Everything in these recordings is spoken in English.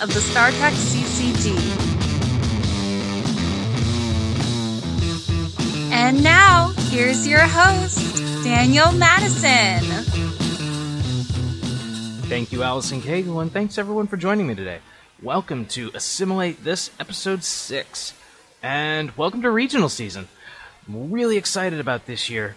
of the Star Trek CCG. And now, here's your host, Daniel Madison. Thank you, Allison Cagle, and thanks everyone for joining me today. Welcome to Assimilate This, episode 6, and welcome to regional season. I'm really excited about this year.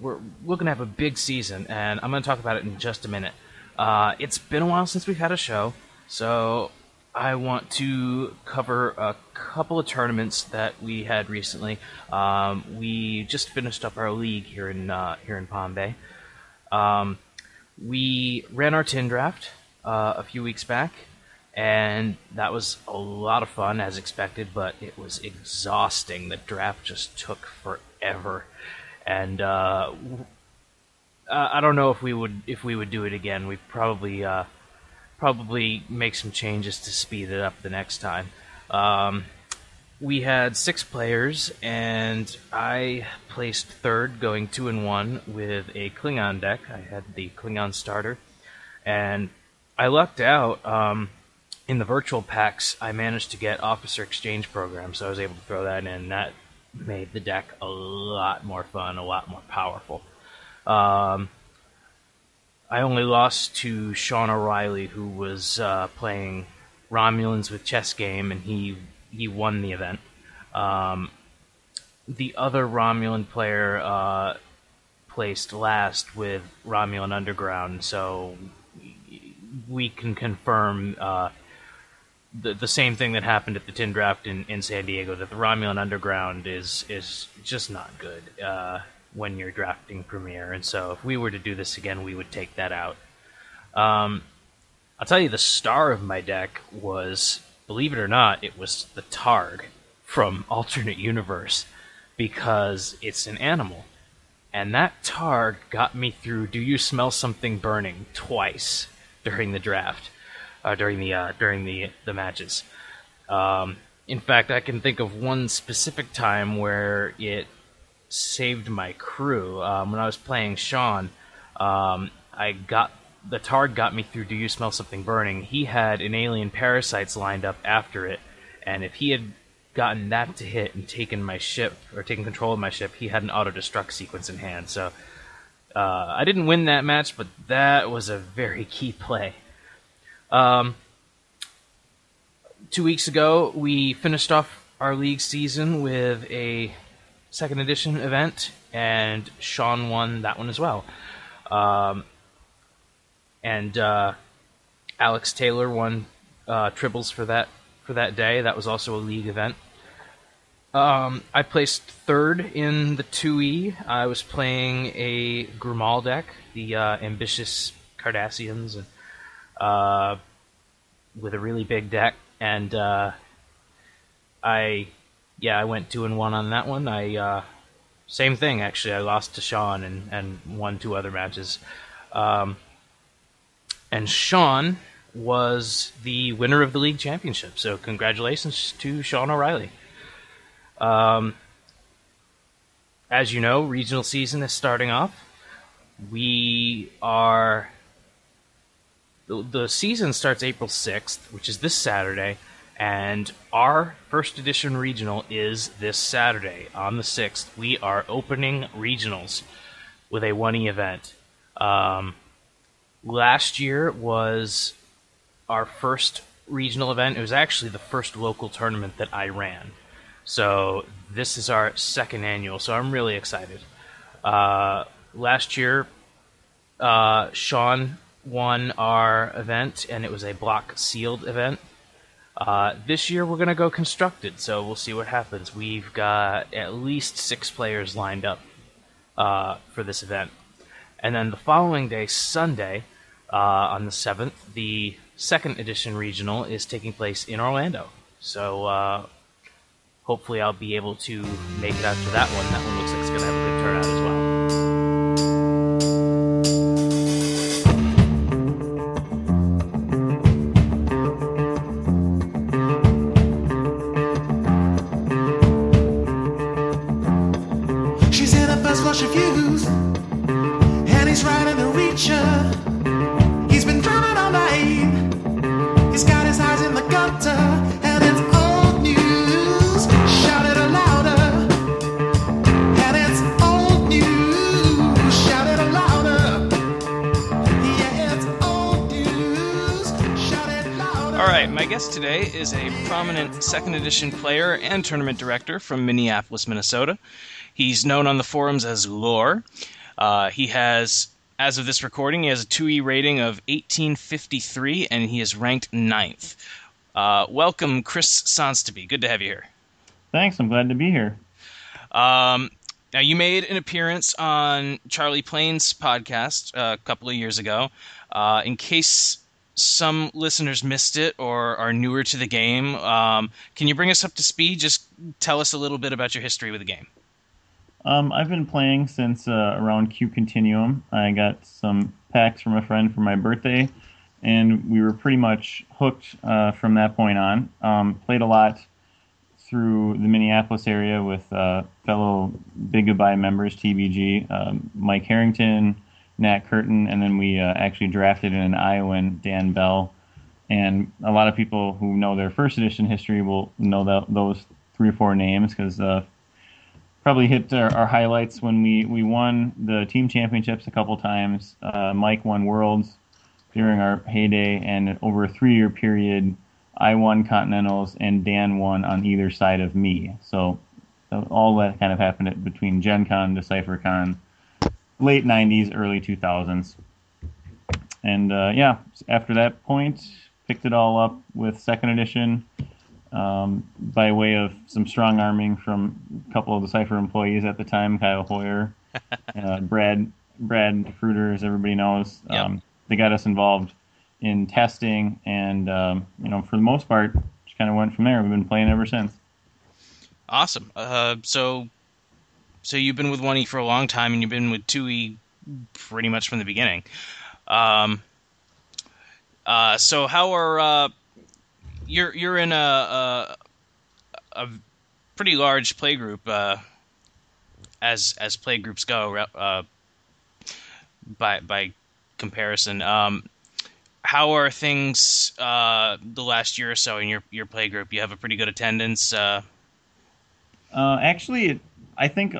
We're, we're going to have a big season, and I'm going to talk about it in just a minute. Uh, it's been a while since we've had a show, so I want to cover a couple of tournaments that we had recently. Um, we just finished up our league here in uh, here in Palm Bay. Um, we ran our tin draft uh, a few weeks back, and that was a lot of fun as expected, but it was exhausting. The draft just took forever, and uh, I don't know if we would if we would do it again. We probably uh, probably make some changes to speed it up the next time. Um, we had six players, and I placed third, going two and one with a Klingon deck. I had the Klingon starter, and I lucked out. Um, in the virtual packs, I managed to get Officer Exchange Program, so I was able to throw that in. That made the deck a lot more fun, a lot more powerful. Um, I only lost to Sean O'Reilly, who was uh, playing Romulans with Chess Game, and he he won the event. Um, the other Romulan player uh, placed last with Romulan Underground, so we can confirm uh, the the same thing that happened at the Tin Draft in, in San Diego. That the Romulan Underground is is just not good uh, when you're drafting Premiere. and so if we were to do this again, we would take that out. Um, I'll tell you, the star of my deck was, believe it or not, it was the Targ from Alternate Universe because it's an animal. And that Targ got me through Do You Smell Something Burning twice during the draft uh, during the uh, during the the matches. Um, in fact, I can think of one specific time where it saved my crew. Um, when I was playing Sean, um, I got the Targ got me through. Do you smell something burning? He had an alien parasites lined up after it, and if he had gotten that to hit and taken my ship or taken control of my ship, he had an auto destruct sequence in hand. So uh, I didn't win that match, but that was a very key play. Um, two weeks ago, we finished off our league season with a second edition event, and Sean won that one as well. Um, and uh, Alex Taylor won uh, triples for that for that day. That was also a league event. Um, I placed third in the 2E. I was playing a Grumal deck, the uh, ambitious Cardassians, and uh, with a really big deck, and uh, I, yeah, I went two and one on that one. I uh, same thing actually. I lost to Sean and and won two other matches, um, and Sean was the winner of the league championship. So congratulations to Sean O'Reilly. Um, as you know, regional season is starting off. We are the, the season starts April 6th, which is this Saturday, and our first edition regional is this Saturday on the 6th. We are opening regionals with a 1E event. Um, last year was our first regional event. It was actually the first local tournament that I ran. So this is our second annual, so I'm really excited. Uh, last year, uh, Sean won our event, and it was a block sealed event. Uh, this year we're going to go constructed, so we'll see what happens. We've got at least six players lined up uh, for this event. And then the following day, Sunday, uh, on the 7th, the second edition regional is taking place in Orlando. So uh, hopefully I'll be able to make it out to that one. That one looks like it's going to have a good turnout as well. Prominent second edition player and tournament director from Minneapolis, Minnesota. He's known on the forums as Lore. Uh, he has, as of this recording, he has a 2E rating of 1853 and he is ranked ninth. Uh, welcome, Chris Sonsteby. Good to have you here. Thanks, I'm glad to be here. Um, now, you made an appearance on Charlie Plain's podcast uh, a couple of years ago. Uh, in case some listeners missed it or are newer to the game, um, can you bring us up to speed? Just tell us a little bit about your history with the game. Um, I've been playing since uh, around Q Continuum. I got some packs from a friend for my birthday, and we were pretty much hooked uh, from that point on. Um, played a lot through the Minneapolis area with uh, fellow Big Goodbye members, TBG, um, Mike Harrington, Nat Curtin, and then we uh, actually drafted in an Iowan, Dan Bell. And a lot of people who know their first edition history will know that, those three or four names because uh, probably hit our, our, highlights when we, we won the team championships a couple times. Uh, Mike won Worlds during our heyday, and over a three year period, I won Continentals and Dan won on either side of me. So, so all that kind of happened between Gen Con to CypherCon late 90s, early 2000s. And uh, yeah, after that point, picked it all up with second edition um, by way of some strong arming from a couple of the Cypher employees at the time, Kyle Hoyer, uh, Brad, Brad Fruiter, as everybody knows. Yep. Um, they got us involved in testing, and um, you know, for the most part, just kind of went from there. We've been playing ever since. Awesome. Uh, so so you've been with 1E for a long time, and you've been with 2E pretty much from the beginning. Um, uh, so how are uh, you're you're in a, a, a pretty large play group uh, as as play groups go uh, by by comparison. Um, how are things uh, the last year or so in your your play group? You have a pretty good attendance. Uh actually, I think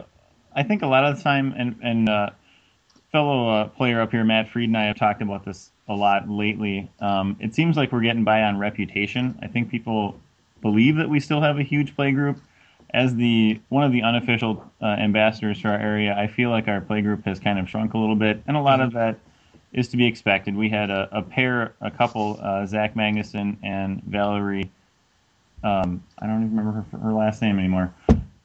I think a lot of the time, and and uh, fellow uh, player up here, Matt Freed, and I have talked about this a lot lately. Um, it seems like we're getting by on reputation. I think people believe that we still have a huge play group. As the one of the unofficial uh, ambassadors for our area, I feel like our play group has kind of shrunk a little bit, and a lot of that is to be expected. We had a, a pair, a couple, uh, Zach Magnuson and Valerie. Um, I don't even remember her, her last name anymore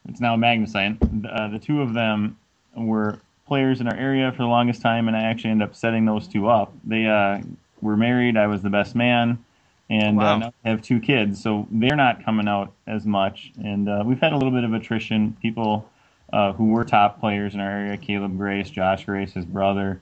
it's now Magnuson. Uh, the two of them were players in our area for the longest time, and I actually ended up setting those two up. They uh, were married. I was the best man, and uh, wow. uh, now have two kids. So they're not coming out as much, and uh, we've had a little bit of attrition. People uh, who were top players in our area, Caleb Grace, Josh Grace, his brother,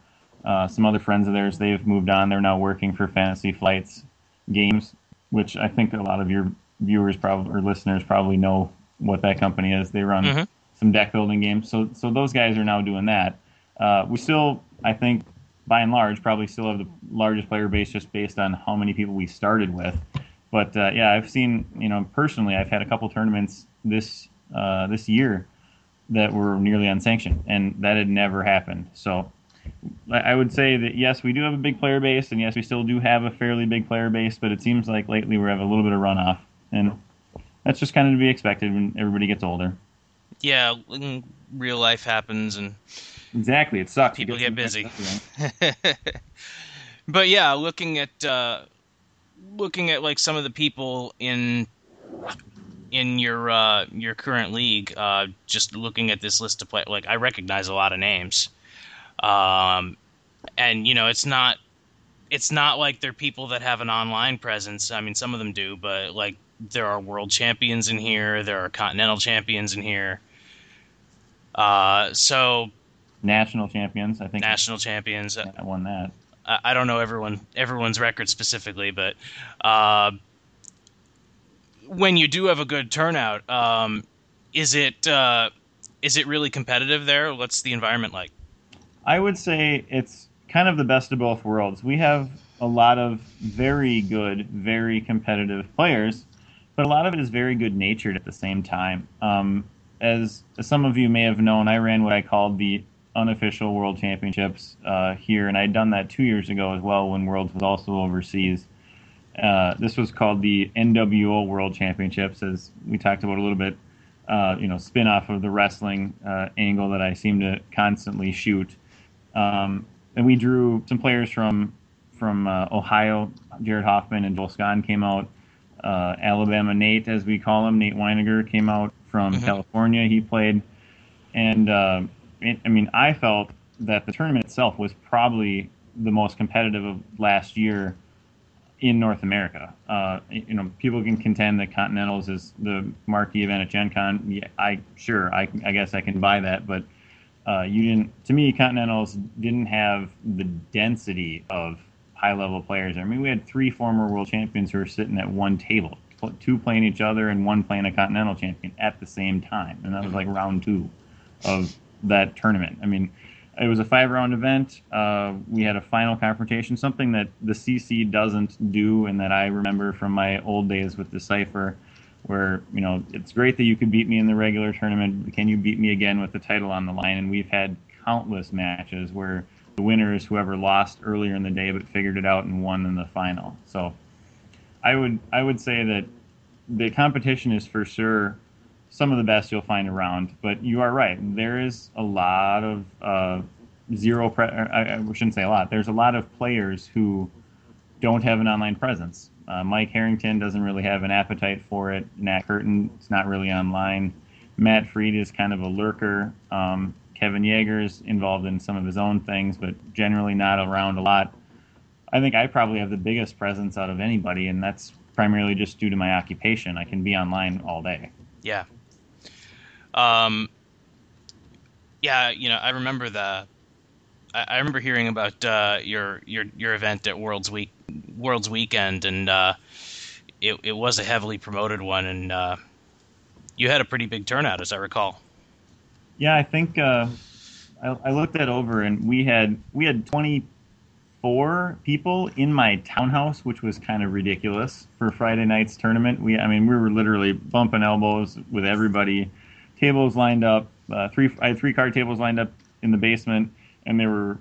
some other friends of theirs, they've moved on. They're now working for Fantasy Flights Games, which I think a lot of your viewers probably or listeners probably know what that company is. They run mm-hmm. some deck building games. So so those guys are now doing that. Uh, we still, I think, by and large, probably still have the largest player base just based on how many people we started with. But uh, yeah, I've seen, you know, personally, I've had a couple tournaments this uh, this year that were nearly unsanctioned, and that had never happened. So I would say that yes, we do have a big player base, and yes, we still do have a fairly big player base. But it seems like lately we have a little bit of runoff, and that's just kind of to be expected when everybody gets older. Yeah, real life happens, and exactly, it sucks. People get busy. but yeah, looking at uh, looking at like some of the people in in your uh, your current league, uh, just looking at this list of play, like I recognize a lot of names, um, and you know it's not it's not like they're people that have an online presence. I mean, some of them do, but like there are world champions in here. There are continental champions in here. Uh, so national champions, I think. National champions. I won that. I, I don't know everyone everyone's record specifically, but uh, when you do have a good turnout, um, is it uh, is it really competitive there? What's the environment like? I would say it's kind of the best of both worlds. We have a lot of very good, very competitive players but a lot of it is very good natured at the same time. Um, as, some of you may have known, I ran what I called the unofficial World Championships uh, here, and I'd done that two years ago as well when Worlds was also overseas. Uh, this was called the NWO World Championships, as we talked about a little bit. Uh, you know, spin off of the wrestling uh, angle that I seem to constantly shoot. Um, and we drew some players from from uh, Ohio. Jared Hoffman and Joel Scott came out. Uh, Alabama Nate, as we call him, Nate Weiniger, came out from mm-hmm. California. He played, and uh, it, I mean, I felt that the tournament itself was probably the most competitive of last year in North America. Uh, you know, people can contend that Continentals is the marquee event at Gen Con. Yeah, I sure, I, I guess I can buy that, but uh, you didn't. To me, Continentals didn't have the density of high level players. I mean, we had three former world champions who were sitting at one table, two playing each other and one playing a Continental champion at the same time, and that was like round two of that tournament. I mean it was a five round event. Uh, we had a final confrontation, something that the CC doesn't do, and that I remember from my old days with Decipher, where you know it's great that you could beat me in the regular tournament. but Can you beat me again with the title on the line? And we've had countless matches where the winner is whoever lost earlier in the day but figured it out and won in the final. So I would I would say that the competition is for sure some of the best you'll find around. But you are right. There is a lot of uh, zero. Pre- I, I, shouldn't say a lot. There's a lot of players who don't have an online presence. Uh, Mike Harrington doesn't really have an appetite for it. Nat Curtin is not really online. Matt Freed is kind of a lurker. Um, Kevin Yeager's involved in some of his own things, but generally not around a lot. I think I probably have the biggest presence out of anybody, and that's primarily just due to my occupation. I can be online all day. Yeah, um, yeah, you know, I remember the. I, remember hearing about uh, your your your event at World's Week World's Weekend, and uh, it it was a heavily promoted one, and uh, you had a pretty big turnout, as I recall. Yeah, I think uh, I, I looked that over, and we had we had twenty four people in my townhouse, which was kind of ridiculous for Friday night's tournament. We, I mean, we were literally bumping elbows with everybody tables lined up. Uh, three I had three card tables lined up in the basement, and there were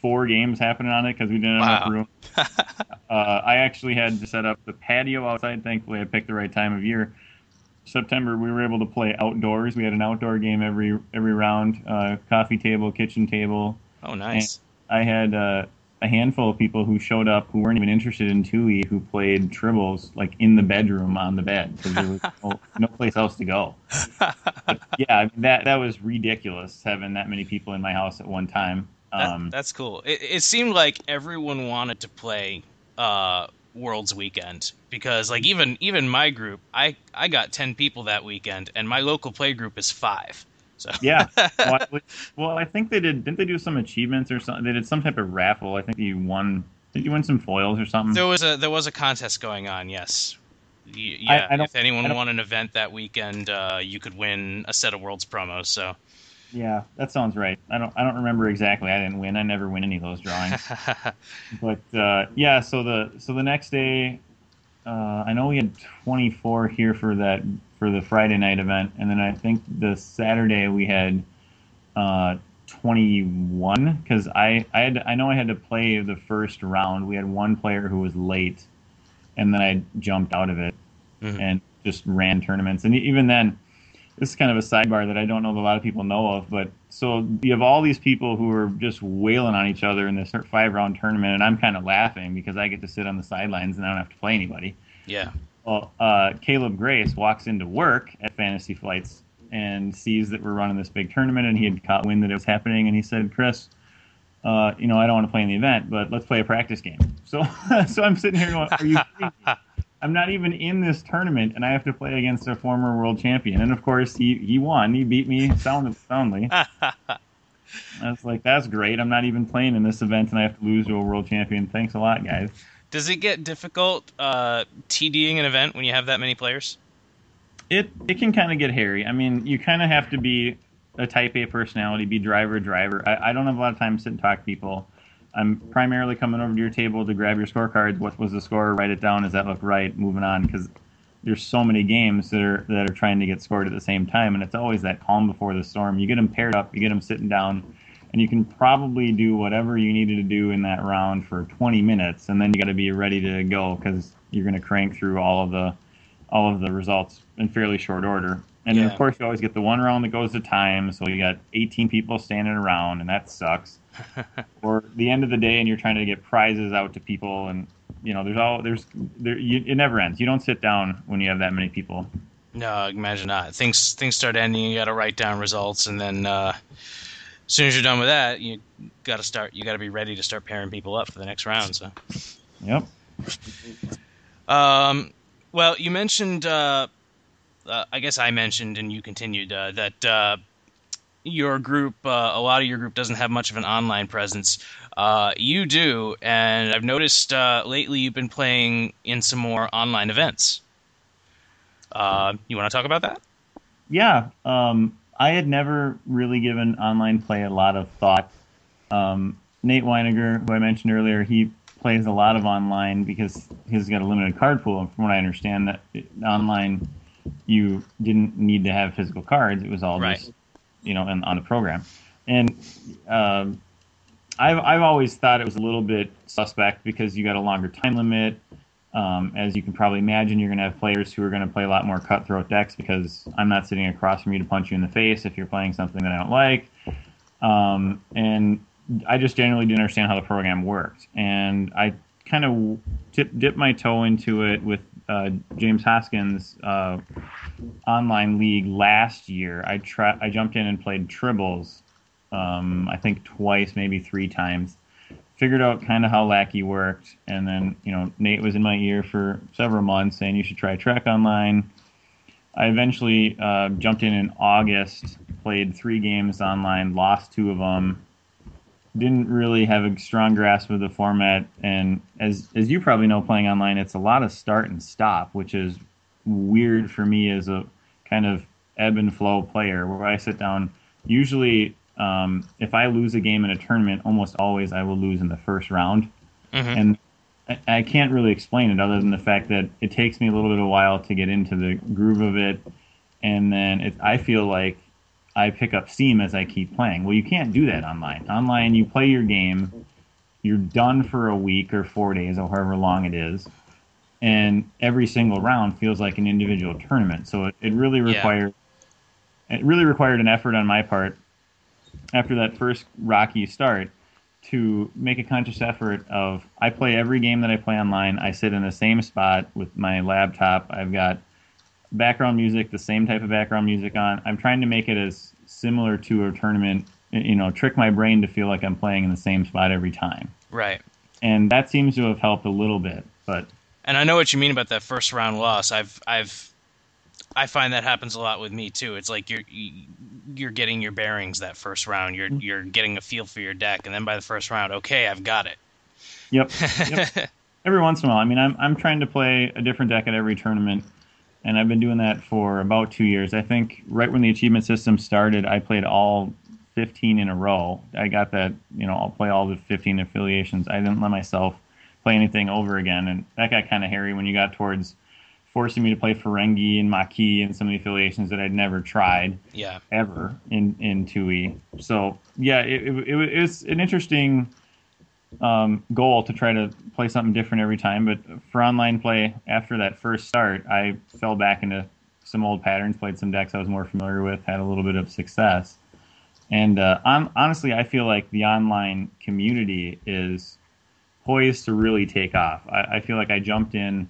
four games happening on it because we didn't have wow. enough room. uh, I actually had to set up the patio outside. Thankfully, I picked the right time of year. September, we were able to play outdoors. We had an outdoor game every every round. Uh, coffee table, kitchen table. Oh, nice. And I had uh, a handful of people who showed up who weren't even interested in 2E who played tribbles like in the bedroom on the bed because there was no, no, place else to go. But, yeah, that that was ridiculous having that many people in my house at one time. Um, that, that's cool. It, it, seemed like everyone wanted to play uh, Worlds Weekend because like even even my group, I I got ten people that weekend, and my local play group is five. So yeah, well I, well, I think they did. Didn't they do some achievements or something? They did some type of raffle. I think you won. Did you win some foils or something? There was a there was a contest going on. Yes. Yeah, I, I if anyone won an event that weekend, uh, you could win a set of Worlds promos. So, yeah, that sounds right. I don't I don't remember exactly. I didn't win. I never win any of those drawings. but uh, yeah, so the so the next day, uh, I know we had 24 here for that for the Friday night event, and then I think the Saturday we had uh, 21 because I I had I know I had to play the first round. We had one player who was late, and then I jumped out of it mm-hmm. and just ran tournaments. And even then, this is kind of a sidebar that I don't know that a lot of people know of. But so you have all these people who are just wailing on each other in this five round tournament, and I'm kind of laughing because I get to sit on the sidelines and I don't have to play anybody. Yeah. Well, uh, Caleb Grace walks into work at Fantasy Flights and sees that we're running this big tournament, and he had caught wind that it was happening, and he said, "Chris, uh, you know, I don't want to play in the event, but let's play a practice game." So, so I'm sitting here going, "Are you?" I'm not even in this tournament, and I have to play against a former world champion. And of course, he he won. He beat me sound, soundly. I was like, "That's great. I'm not even playing in this event, and I have to lose to a world champion. Thanks a lot, guys." Does it get difficult uh, TDing an event when you have that many players? It it can kind of get hairy. I mean, you kind of have to be a Type A personality, be driver driver. I, I don't have a lot of time to sit and talk to people. I'm primarily coming over to your table to grab your scorecards. What was the score? Write it down. Does that look right? Moving on because there's so many games that are that are trying to get scored at the same time, and it's always that calm before the storm. You get them paired up, you get them sitting down, and you can probably do whatever you needed to do in that round for 20 minutes, and then you got to be ready to go because you're going to crank through all of the all of the results in fairly short order. And then, Yeah. of course, you always get the one round that goes to time, so you got 18 people standing around, and that sucks. or the end of the day, and you're trying to get prizes out to people, and you know, there's all there's there. You, it never ends. You don't sit down when you have that many people. No, imagine not. Things things start ending. You got to write down results, and then uh, as soon as you're done with that, you got to start. You got to be ready to start pairing people up for the next round. So, Yep. um, well, you mentioned. Uh, uh, I guess I mentioned, and you continued uh, that uh, your group, uh, a lot of your group, doesn't have much of an online presence. Uh, you do, and I've noticed uh, lately you've been playing in some more online events. Uh, you want to talk about that? Yeah, um, I had never really given online play a lot of thought. Um, Nate Weiniger, who I mentioned earlier, he plays a lot of online because he's got a limited card pool. And from what I understand, that online you didn't need to have physical cards; it was all Right. just you know in, on the program. And um, I've I've always thought it was a little bit suspect because you got a longer time limit. Um, as you can probably imagine, you're going to have players who are going to play a lot more cutthroat decks because I'm not sitting across from you to punch you in the face if you're playing something that I don't like. Um, and I just generally didn't understand how the program worked. And I kind of dip, dipped my toe into it with uh, James Hoskins' uh, online league last year. I tra- I jumped in and played tribbles, um, I think twice, maybe three times figured out kind of how Lackey worked, and then you know Nate was in my ear for several months saying you should try Trek Online. I eventually uh, jumped in in August, played three games online, lost two of them. Didn't really have a strong grasp of the format, and as as you probably know, playing online, it's a lot of start and stop, which is weird for me as a kind of ebb and flow player, where I sit down usually um, if I lose a game in a tournament, almost always I will lose in the first round. Mhm. And I, I can't really explain it other than the fact that it takes me a little bit of a while to get into the groove of it. And then it, I feel like I pick up steam as I keep playing. Well, you can't do that online. Online, you play your game, you're done for a week or four days or however long it is. And every single round feels like an individual tournament. So it, it really Yeah. required it really required an effort on my part after that first rocky start to make a conscious effort of I play every game that I play online. I sit in the same spot with my laptop. I've got background music, the same type of background music on. I'm trying to make it as similar to a tournament, you know, trick my brain to feel like I'm playing in the same spot every time. Right. And that seems to have helped a little bit, but And I know what you mean about that first round loss. I've I've I find that happens a lot with me too. It's like you're you're getting your bearings that first round. You're mm-hmm. you're getting a feel for your deck, and then by the first round, okay, I've got it. Yep. yep. every once in a while. I mean, I'm I'm trying to play a different deck at every tournament, and I've been doing that for about two years. I think right when the achievement system started, I played all 15 in a row. I got that, you know, I'll play all the 15 affiliations. I didn't let myself play anything over again, and that got kind of hairy when you got towards forcing me to play Ferengi and Maquis and some of the affiliations that I'd never tried yeah. ever in in 2e. So yeah, it, it, it, it was an interesting um, goal to try to play something different every time. But for online play, after that first start, I fell back into some old patterns, played some decks I was more familiar with, had a little bit of success. And uh, on, honestly, I feel like the online community is poised to really take off. I, I feel like I jumped in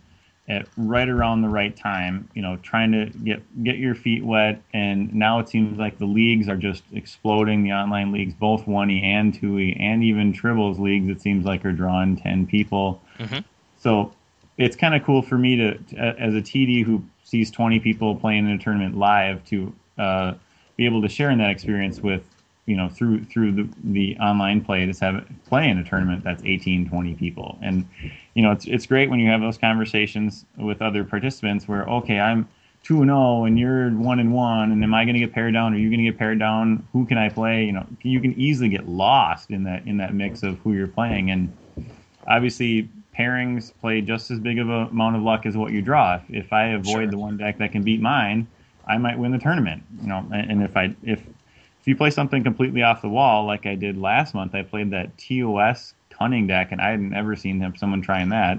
at right around the right time, you know, trying to get get your feet wet. And now it seems like the leagues are just exploding. The online leagues, both 1e and 2e, and even Tribbles leagues, it seems like are drawing 10 people. Mhm. So it's kind of cool for me to, to, as a TD who sees 20 people playing in a tournament live, to uh, be able to share in that experience with you know through through the, the online play to have play in a tournament that's 18 20 people. And you know it's it's great when you have those conversations with other participants where okay i'm 2 and 0 and you're 1 and 1 and am i going to get paired down? Are you going to get paired down? Who can i play? You know you can easily get lost in that in that mix of who you're playing. And obviously pairings play just as big of a amount of luck as what you draw. If, if i avoid Sure. the one deck that can beat mine i might win the tournament you know and and if i if if you play something completely off the wall, like I did last month, I played that TOS Cunning deck, and I had never seen someone trying that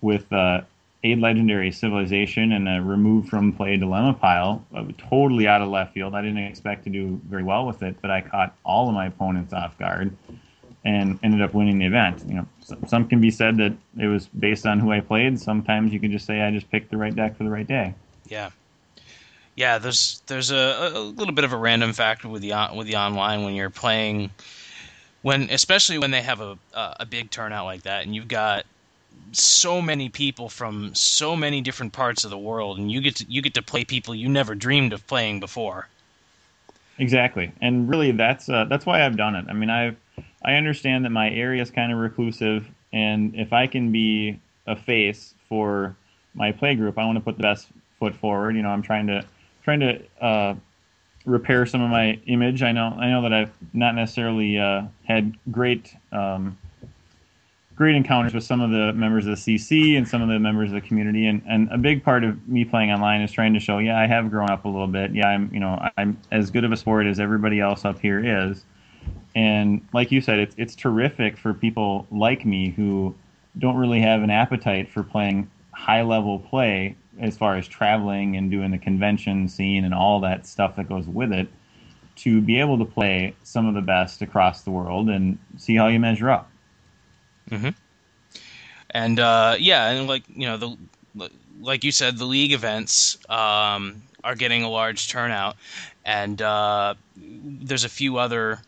with uh, Aid Legendary Civilization and a remove from play dilemma pile, uh, totally out of left field. I didn't expect to do very well with it, but I caught all of my opponents off guard and ended up winning the event. You know, some can be said that it was based on who I played. Sometimes you can just say I just picked the right deck for the right day. Yeah yeah, there's there's a, a little bit of a random factor with the with the online when you're playing when especially when they have a a big turnout like that and you've got so many people from so many different parts of the world and you get to you get to play people you never dreamed of playing before. Exactly. And really that's uh, that's why I've done it. I mean, I I understand that my area is kind of reclusive and if I can be a face for my play group, I want to put the best foot forward. You know, I'm trying to trying to uh, repair some of my image. I know I know that I've not necessarily uh, had great um, great encounters with some of the members of the CC and some of the members of the community, and, and a big part of me playing online is trying to show, yeah, I have grown up a little bit. Yeah, I'm you know I'm as good of a sport as everybody else up here is, and like you said, it's it's terrific for people like me who don't really have an appetite for playing high level play as far as traveling and doing the convention scene and all that stuff that goes with it to be able to play some of the best across the world and see how you measure up. Mm-hmm. And uh, yeah, and like you know the like you said, the league events um, are getting a large turnout, and uh, there's a few other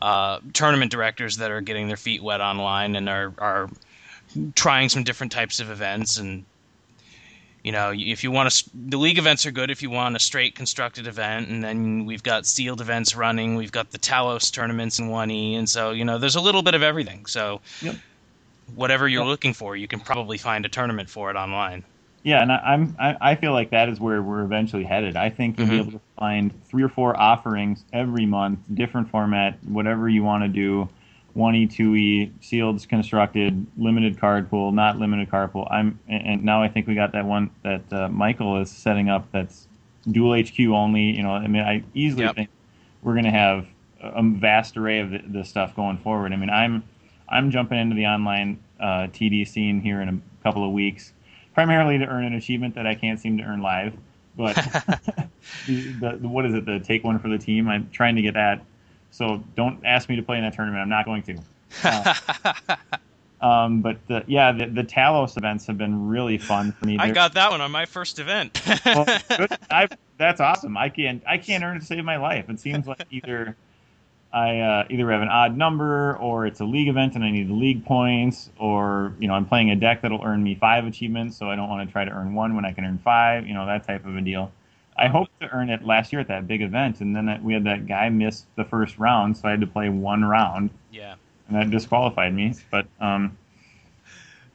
uh, tournament directors that are getting their feet wet online and are are trying some different types of events and you know, if you want to, the league events are good if you want a straight constructed event, and then we've got sealed events running. We've got the Talos tournaments in 1E, and so you know, there's a little bit of everything. So, yep. whatever you're yep. looking for, you can probably find a tournament for it online. Yeah, and I, am I, I, feel like that is where we're eventually headed. I think you'll mm-hmm. be able to find three or four offerings every month, different format, whatever you want to do 1E, 2E, sealed, constructed, limited card pool, not limited card pool. I'm and now I think we got that one that uh, Michael is setting up that's dual HQ only. You know, I mean, I easily yep. think we're going to have a vast array of this stuff going forward. I mean, I'm I'm jumping into the online uh, TD scene here in a couple of weeks, primarily to earn an achievement that I can't seem to earn live. But the, the, what is it? The take one for the team. I'm trying to get that so don't ask me to play in that tournament. I'm not going to. Uh, um, but the, yeah, the, the, Talos events have been really fun for me. I got that one on my first event. well, that's awesome. I can't I can't earn it to save my life. It seems like either I uh, either have an odd number or it's a league event and I need the league points, or you know I'm playing a deck that'll earn me five achievements, so I don't want to try to earn one when I can earn five. You know that type of a deal. I hoped to earn it last year at that big event, and then we had that guy miss the first round, so I had to play one round. Yeah. And that disqualified me. But um,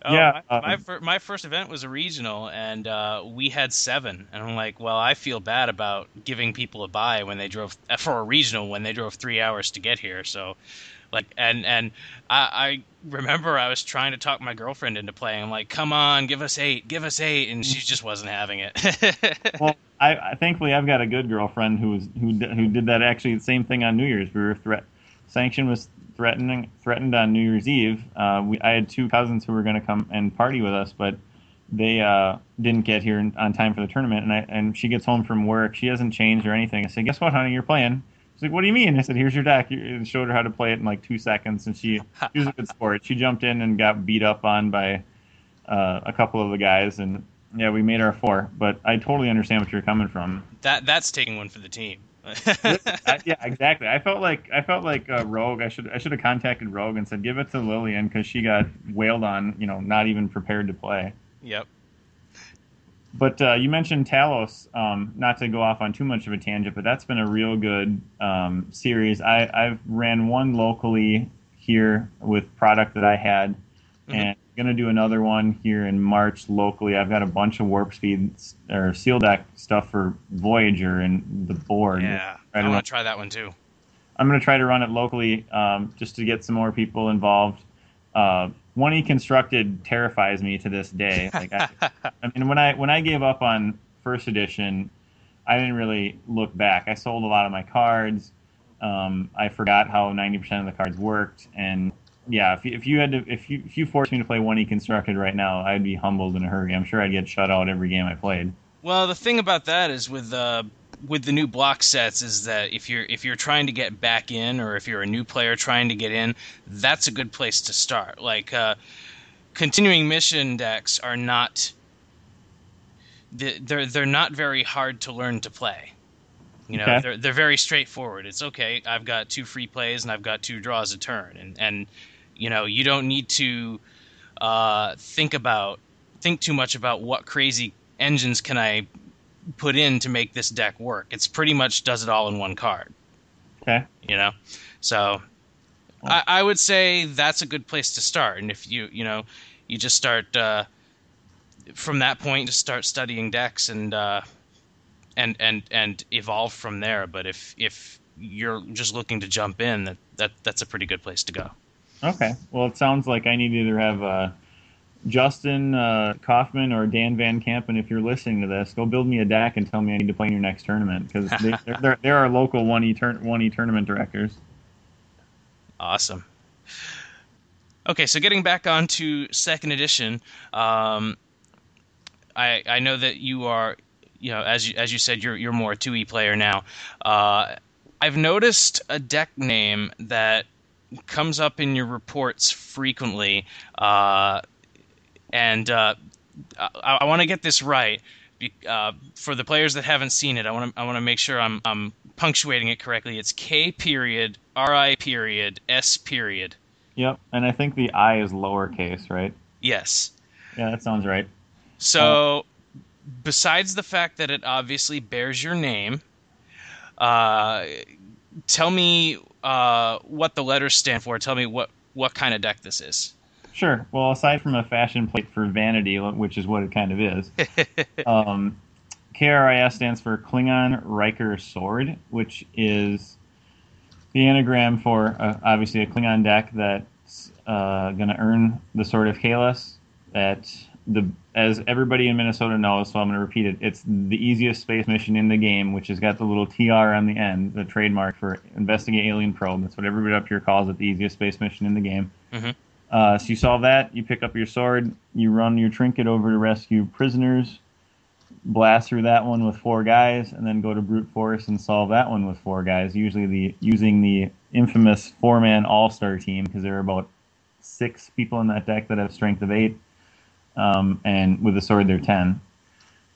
oh, yeah, my, my, um, fir- my, first event was a regional, and uh, we had seven. And I'm like, well, I feel bad about giving people a buy when they drove for a regional when they drove three hours to get here. So like and and I, I remember I was trying to talk my girlfriend into playing. I'm like, come on, give us eight, give us eight, and she just wasn't having it. well, I, I, thankfully I've got a good girlfriend who was who who did that actually the same thing on New Year's. We were threat sanction was threatening threatened on New Year's Eve. Uh, we I had two cousins who were going to come and party with us, but they uh, didn't get here on time for the tournament. And I and she gets home from work. She hasn't changed or anything. I said, guess what, honey, you're playing. She's like, "What do you mean?" I said, "Here's your deck." And showed her how to play it in like two seconds, and she, she was a good sport. She jumped in and got beat up on by uh, a couple of the guys, and yeah, we made our four. But I totally understand what you're coming from. That that's taking one for the team. I, yeah, exactly. I felt like I felt like uh, Rogue. I should I should have contacted Rogue and said give it to Lillian because she got wailed on. You know, not even prepared to play. Yep. But uh, you mentioned Talos, um, not to go off on too much of a tangent, but that's been a real good um, series. I, I've ran one locally here with product that I had, mm-hmm. and going to do another one here in March locally. I've got a bunch of warp speed or seal deck stuff for Voyager and the Borg. Yeah, I want to try that one too. I'm going to try to run it locally um, just to get some more people involved. Uh, one e constructed terrifies me to this day. Like I, I mean, when I when I gave up on first edition, I didn't really look back. I sold a lot of my cards. Um, I forgot how 90% of the cards worked, and yeah, if you, if you had to, if you if you forced me to play one e constructed right now, I'd be humbled in a hurry. I'm sure I'd get shut out every game I played. Well, the thing about that is with uh, with the new block sets is that if you're if you're trying to get back in, or if you're a new player trying to get in, that's a good place to start. Like uh, continuing mission decks are not they're they're not very hard to learn to play. You know, Okay. they're they're very straightforward. It's okay. I've got two free plays and I've got two draws a turn, and and you know you don't need to uh, think about think too much about what crazy engines can I put in to make this deck work. It's pretty much does it all in one card. Okay. You know, so I, I would say that's a good place to start. And if you you know you just start uh, from that point, just start studying decks and uh, and and and evolve from there. But if if you're just looking to jump in, that, that that's a pretty good place to go. Okay. Well, it sounds like I need to either have uh, Justin uh, Kaufman or Dan Van Campen. If you're listening to this, go build me a deck and tell me I need to play in your next tournament because they, they're, they're, they're our local one e turn one e tournament directors. Awesome. Okay, so getting back on to second edition, um, I I know that you are, you know, as you as you said, you're you're more a two E player now. Uh, I've noticed a deck name that comes up in your reports frequently, uh, and uh, I, I want to get this right. Uh, for the players that haven't seen it, I want to I want to make sure I'm I'm punctuating it correctly. It's K period R I period S period. Yep. And I think the I is lowercase, right? Yes. Yeah, that sounds right. So, besides the fact that it obviously bears your name, uh, tell me uh, what the letters stand for. Tell me what what kind of deck this is. Sure. Well, aside from a fashion plate for vanity, which is what it kind of is, um, KRIS stands for Klingon Riker Sword, which is the anagram for uh, obviously a Klingon deck that's uh, going to earn the Sword of Kahless. That the as everybody in Minnesota knows, so I'm going to repeat it. It's the easiest space mission in the game, which has got the little TR on the end, the trademark for Investigate Alien Probe. That's what everybody up here calls it, the easiest space mission in the game. Mhm. Uh, so you solve that, you pick up your sword, you run your trinket over to rescue prisoners, blast through that one with four guys, and then go to brute force and solve that one with four guys. Usually the using the infamous four man all star team because there are about six people in that deck that have strength of eight, um, and with a sword they're ten.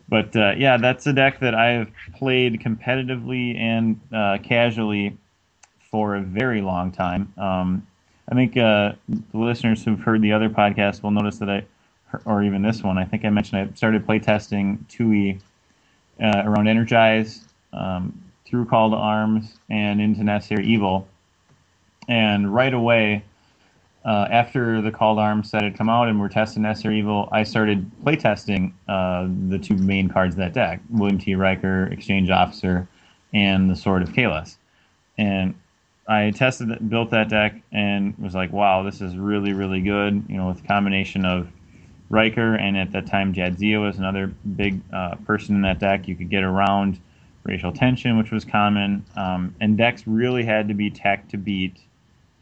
But uh, yeah, that's a deck that I have played competitively and uh, casually for a very long time. Um, I think uh, the listeners who've heard the other podcast will notice that I, or even this one, I think I mentioned I started playtesting 2E uh, around Energize, um, through Call to Arms, and into Necessary Evil. And right away, uh, after the Call to Arms set had come out and we're testing Necessary Evil, I started playtesting uh, the two main cards of that deck William T. Riker, Exchange Officer, and the Sword of Kahless. And I tested it, built that deck, and was like, wow, this is really, really good. You know, with a combination of Riker and at that time Jadzia was another big uh, person in that deck. You could get around racial tension, which was common, um, and decks really had to be tech to beat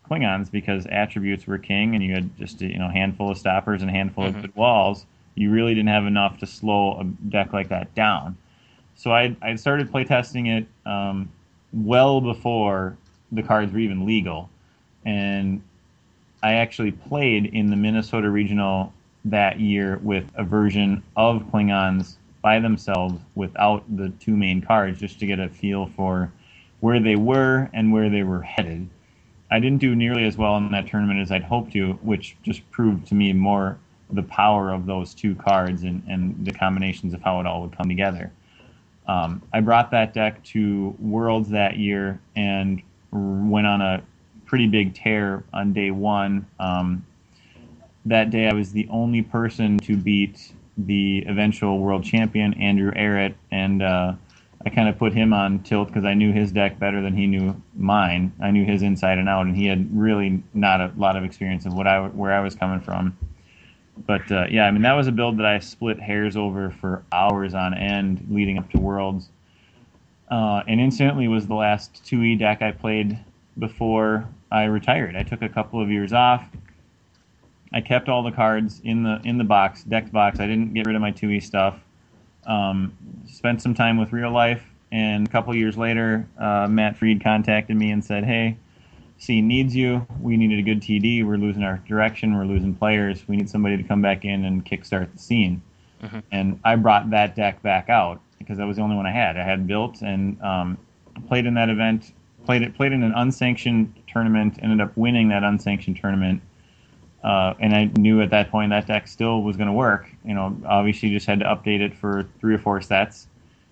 Klingons because attributes were king, and you had just a you know handful of stoppers and a handful Mhm. of good walls. You really didn't have enough to slow a deck like that down. So I I started playtesting it um, well before the cards were even legal, and I actually played in the Minnesota Regional that year with a version of Klingons by themselves without the two main cards, just to get a feel for where they were and where they were headed. I didn't do nearly as well in that tournament as I'd hoped to, which just proved to me more the power of those two cards and, and the combinations of how it all would come together. Um, I brought that deck to Worlds that year and went on a pretty big tear on day one. Um, that day, I was the only person to beat the eventual world champion, Andrew Arrett, and uh, I kind of put him on tilt because I knew his deck better than he knew mine. I knew his inside and out, and he had really not a lot of experience of what I where I was coming from. But uh, yeah, I mean that was a build that I split hairs over for hours on end leading up to Worlds. Uh, and incidentally was the last 2e deck I played before I retired. I took a couple of years off. I kept all the cards in the in the box, decked box. I didn't get rid of my 2e stuff. Um, spent some time with real life, and a couple years later, uh, Matt Freed contacted me and said, "Hey, scene needs you. We needed a good TD. We're losing our direction. We're losing players. We need somebody to come back in and kickstart the scene." Mhm. And I brought that deck back out because that was the only one I had. I had built and um, played in that event. Played it. Played in an unsanctioned tournament. Ended up winning that unsanctioned tournament. Uh, and I knew at that point that deck still was going to work. You know, obviously just had to update it for three or four sets.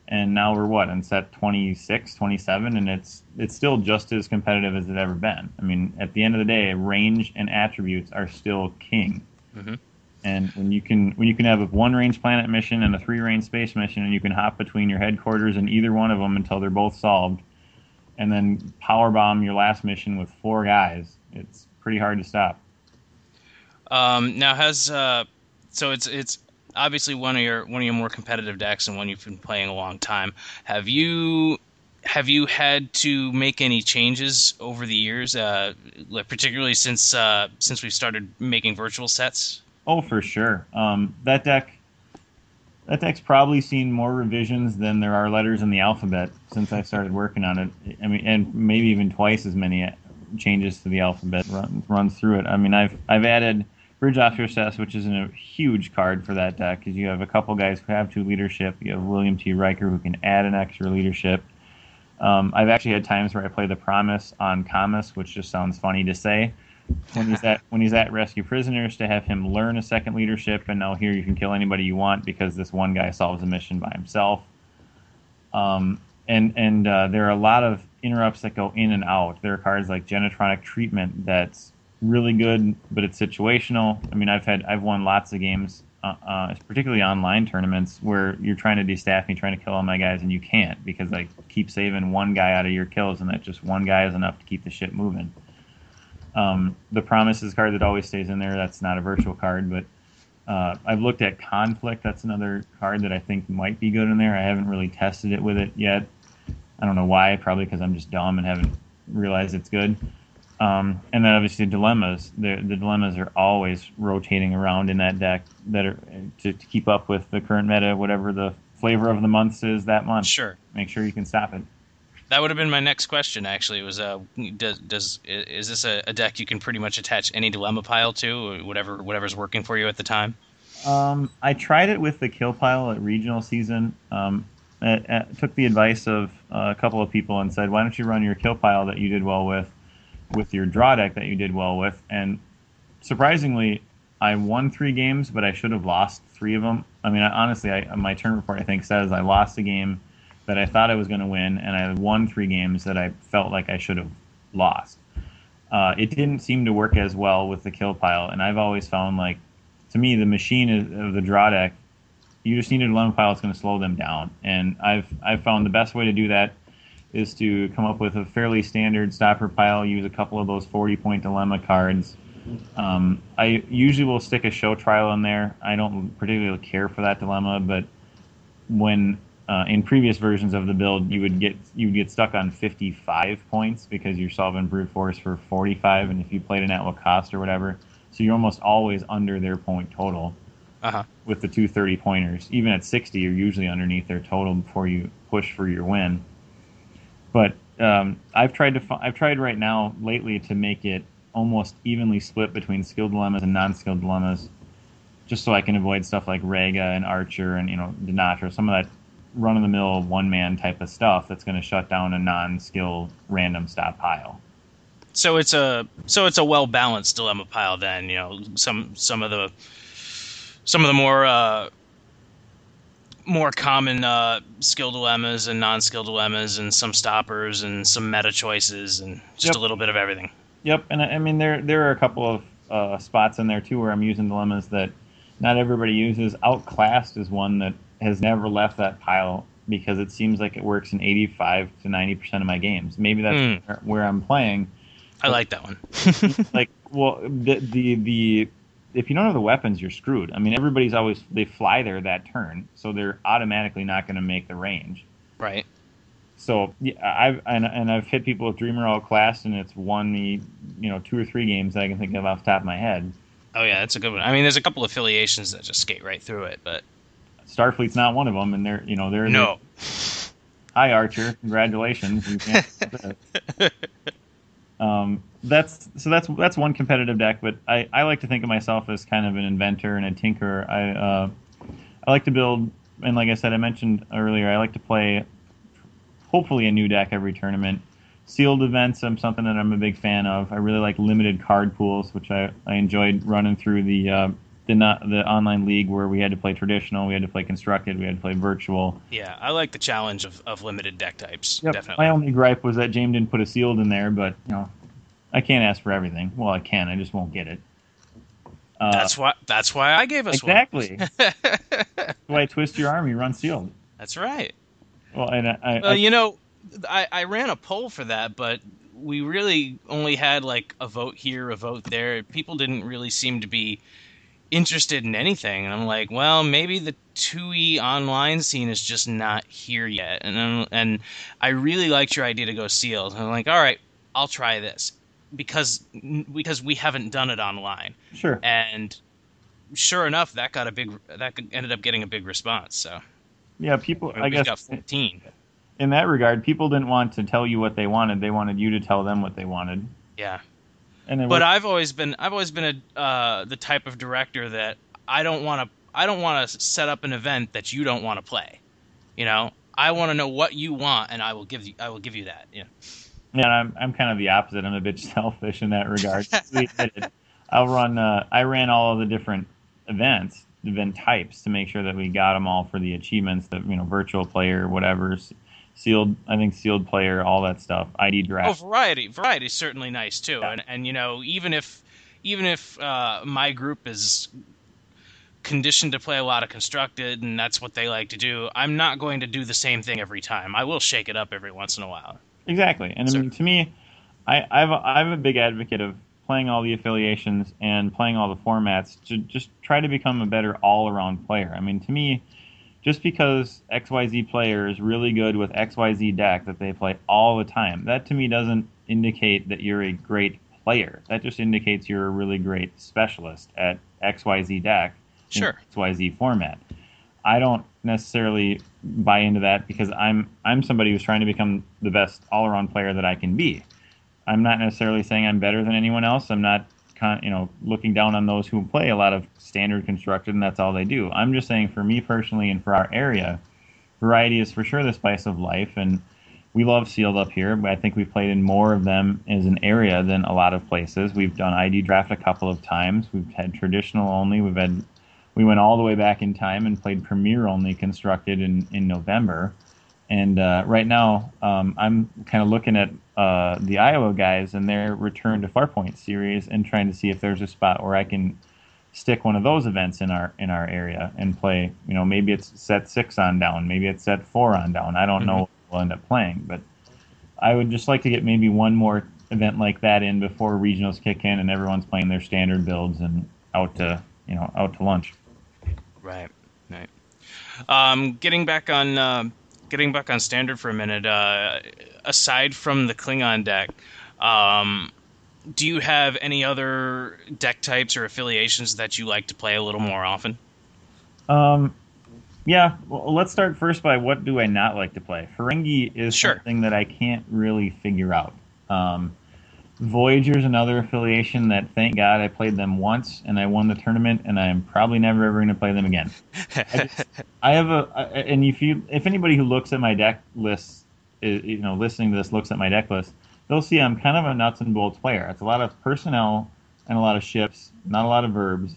And now we're what on set 26, 27, and it's it's still just as competitive as it ever been. I mean, at the end of the day, range and attributes are still king. Mhm. And when you can when you can have a one range planet mission and a three range space mission, and you can hop between your headquarters and either one of them until they're both solved, and then power bomb your last mission with four guys, it's pretty hard to stop. Um, now has uh, so it's it's obviously one of your one of your more competitive decks and one you've been playing a long time. Have you have you had to make any changes over the years, uh, particularly since uh, since we've started making virtual sets? Oh, for sure. Um, that deck, that deck's probably seen more revisions than there are letters in the alphabet since I started working on it. I mean, and maybe even twice as many changes to the alphabet run, runs through it. I mean, I've I've added Bridge Off Your Cess, which is a huge card for that deck, because you have a couple guys who have two leadership. You have William T. Riker who can add an extra leadership. Um, I've actually had times where I play the Promise on Camus, which just sounds funny to say. When he's at when he's at rescue prisoners, to have him learn a second leadership, and now here you can kill anybody you want because this one guy solves a mission by himself. Um, and and uh, there are a lot of interrupts that go in and out. There are cards like Genetronic Treatment that's really good, but it's situational. I mean, I've had I've won lots of games, uh, uh, particularly online tournaments, where you're trying to destaff me, trying to kill all my guys, and you can't because I keep saving one guy out of your kills, and that just one guy is enough to keep the shit moving. Um, the Promises card that always stays in there. That's not a virtual card, but uh, I've looked at Conflict. That's another card that I think might be good in there. I haven't really tested it with it yet. I don't know why. Probably because I'm just dumb and haven't realized it's good. Um, and then obviously dilemmas. The, the dilemmas are always rotating around in that deck that are to, to keep up with the current meta, whatever the flavor of the month is that month. Sure. Make sure you can stop it. That would have been my next question. Actually, was uh, does, does is this a, a deck you can pretty much attach any dilemma pile to, whatever whatever's working for you at the time? Um, I tried it with the kill pile at regional season. Um, took the advice of uh, a couple of people and said, "Why don't you run your kill pile that you did well with, with your draw deck that you did well with?" And surprisingly, I won three games, but I should have lost three of them. I mean, I, honestly, I, my turn report I think says I lost a game that I thought I was going to win, and I won three games that I felt like I should have lost. Uh, it didn't seem to work as well with the kill pile, and I've always found like, to me, the machine of the draw deck, you just need a dilemma pile that's going to slow them down, and I've I've found the best way to do that is to come up with a fairly standard stopper pile, use a couple of those 40 point dilemma cards. Um, I usually will stick a show trial in there. I don't particularly care for that dilemma, but when uh, in previous versions of the build, you would get you would get stuck on 55 points because you're solving brute force for 45, and if you played an at what cost or whatever, so you're almost always under their point total Uh huh. with the two 30 pointers. Even at 60, you're usually underneath their total before you push for your win. But um, I've tried to fi- I've tried right now lately to make it almost evenly split between skilled dilemmas and non-skilled dilemmas, just so I can avoid stuff like Rega and Archer and you know Denatra, some of that run-of-the-mill one-man type of stuff that's going to shut down a non-skill random stop pile. So it's a so it's a well balanced dilemma pile. Then you know some some of the some of the more uh, more common uh, skill dilemmas and non skill dilemmas and some stoppers and some meta choices and just Yep. a little bit of everything. Yep, and I I mean there there are a couple of uh, spots in there too where I'm using dilemmas that not everybody uses. Outclassed is one that has never left that pile because it seems like it works in 85 to 90 percent of my games. Maybe that's hmm. where, where I'm playing. I like that one. Like, well, the, the the if you don't have the weapons, you're screwed. I mean, everybody's always they fly there that turn, so they're automatically not going to make the range. right. so yeah, I've and, and I've hit people with Dreamer all class, and it's won me, you know two or three games that I can think of off the top of my head. Oh yeah, that's a good one. I mean, there's a couple affiliations that just skate right through it, but Starfleet's not one of them, and they're you know they're no. Hi Archer, congratulations. You can't um, that's so that's that's one competitive deck, but I, I like to think of myself as kind of an inventor and a tinkerer. I uh, I like to build, and like I said, I mentioned earlier, I like to play hopefully a new deck every tournament. Sealed events, I'm something that I'm a big fan of. I really like limited card pools, which I, I enjoyed running through the uh, the not the online league where we had to play traditional, we had to play constructed, we had to play virtual. Yeah, I like the challenge of, of limited deck types. Yep. Definitely. My only gripe was that James didn't put a sealed in there, but you know, I can't ask for everything. Well, I can, I just won't get it. Uh, that's why. That's why I gave us exactly. That's why twist your arm, you run sealed. that's right. Well, and I, I, Well, I you know, I, I ran a poll for that, but we really only had like a vote here, a vote there. People didn't really seem to be interested in anything, and I'm like, well, maybe the 2e online scene is just not here yet. And I'm- and I really liked your idea to go sealed. I'm like, all right, I'll try this because because we haven't done it online, sure. and sure enough, that got a big that ended up getting a big response. So Yeah, people. I guess got 14. in that regard, people didn't want to tell you what they wanted. They wanted you to tell them what they wanted. Yeah. And it but I've always been I've always been a uh, the type of director that I don't want to I don't want to set up an event that you don't want to play. You know, I want to know what you want, and I will give you I will give you that. Yeah, Yeah, I'm I'm kind of the opposite. I'm a bit selfish in that regard. I'll run. Uh, I ran all of the different events, event types, to make sure that we got them all for the achievements. That you know, virtual player, whatever, s- sealed. I think sealed player, all that stuff. ID draft oh variety variety is certainly nice too, Yeah. and and you know even if even if uh, my group is conditioned to play a lot of constructed and that's what they like to do, I'm not going to do the same thing every time. I will shake it up every once in a while. Exactly, and I mean, to me, I, I've a, I'm a big advocate of playing all the affiliations and playing all the formats to just try to become a better all-around player. I mean, to me, just because XYZ player is really good with XYZ deck that they play all the time, that to me doesn't indicate that you're a great player. That just indicates you're a really great specialist at XYZ deck Sure. XYZ format. I don't necessarily buy into that because I'm I'm somebody who's trying to become the best all-around player that I can be. I'm not necessarily saying I'm better than anyone else. I'm not con- you know looking down on those who play a lot of standard constructed and that's all they do. I'm just saying for me personally and for our area, variety is for sure the spice of life and we love sealed up here, but I think we've played in more of them as an area than a lot of places. We've done ID draft a couple of times. We've had traditional only. We've had we went all the way back in time and played Premier only constructed in in November. And uh, right now, um, I'm kind of looking at uh, the Iowa guys and their return to Farpoint series and trying to see if there's a spot where I can stick one of those events in our in our area and play. You know, maybe it's set six on down, maybe it's set four on down. I don't know what we'll end up playing, but I would just like to get maybe one more event like that in before regionals kick in and everyone's playing their standard builds and out to you know out to lunch. Right, right. Um, getting back on uh, getting back on standard for a minute. Uh, aside from the Klingon deck, um, do you have any other deck types or affiliations that you like to play a little more often? Um, yeah, well, let's start first by what do I not like to play. Ferengi is Sure. something that I can't really figure out. Um, Voyager's another affiliation that, thank God, I played them once and I won the tournament, and I am probably never ever going to play them again. I, just- I have a, and if you, if anybody who looks at my deck list, is, you know, listening to this looks at my deck list, they'll see I'm kind of a nuts and bolts player. It's a lot of personnel and a lot of ships, not a lot of verbs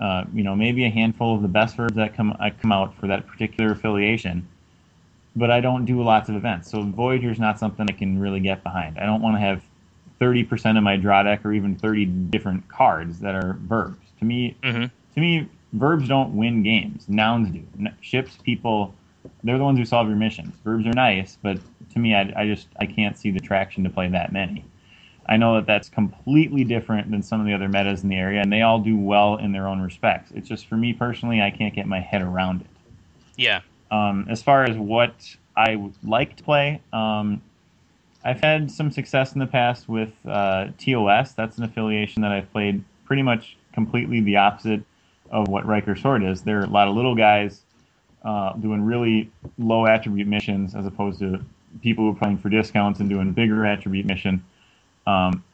uh, you know, maybe a handful of the best verbs that come I come out for that particular affiliation. But I don't do lots of events, so Voyager's not something I can really get behind. I don't want to have thirty percent of my draw deck or even thirty different cards that are verbs. To me, Mm-hmm. to me, verbs don't win games. Nouns do. N- ships, people, they're the ones who solve your missions. Verbs are nice, but to me, I, I just I can't see the traction to play that many. I know that that's completely different than some of the other metas in the area, and they all do well in their own respects. It's just for me personally, I can't get my head around it. Yeah. Um, as far as what I would like to play. Um, I've had some success in the past with uh, TOS. That's an affiliation that I've played pretty much completely the opposite of what Riker Sword is. There are a lot of little guys uh, doing really low attribute missions as opposed to people who are playing for discounts and doing bigger attribute mission. Um,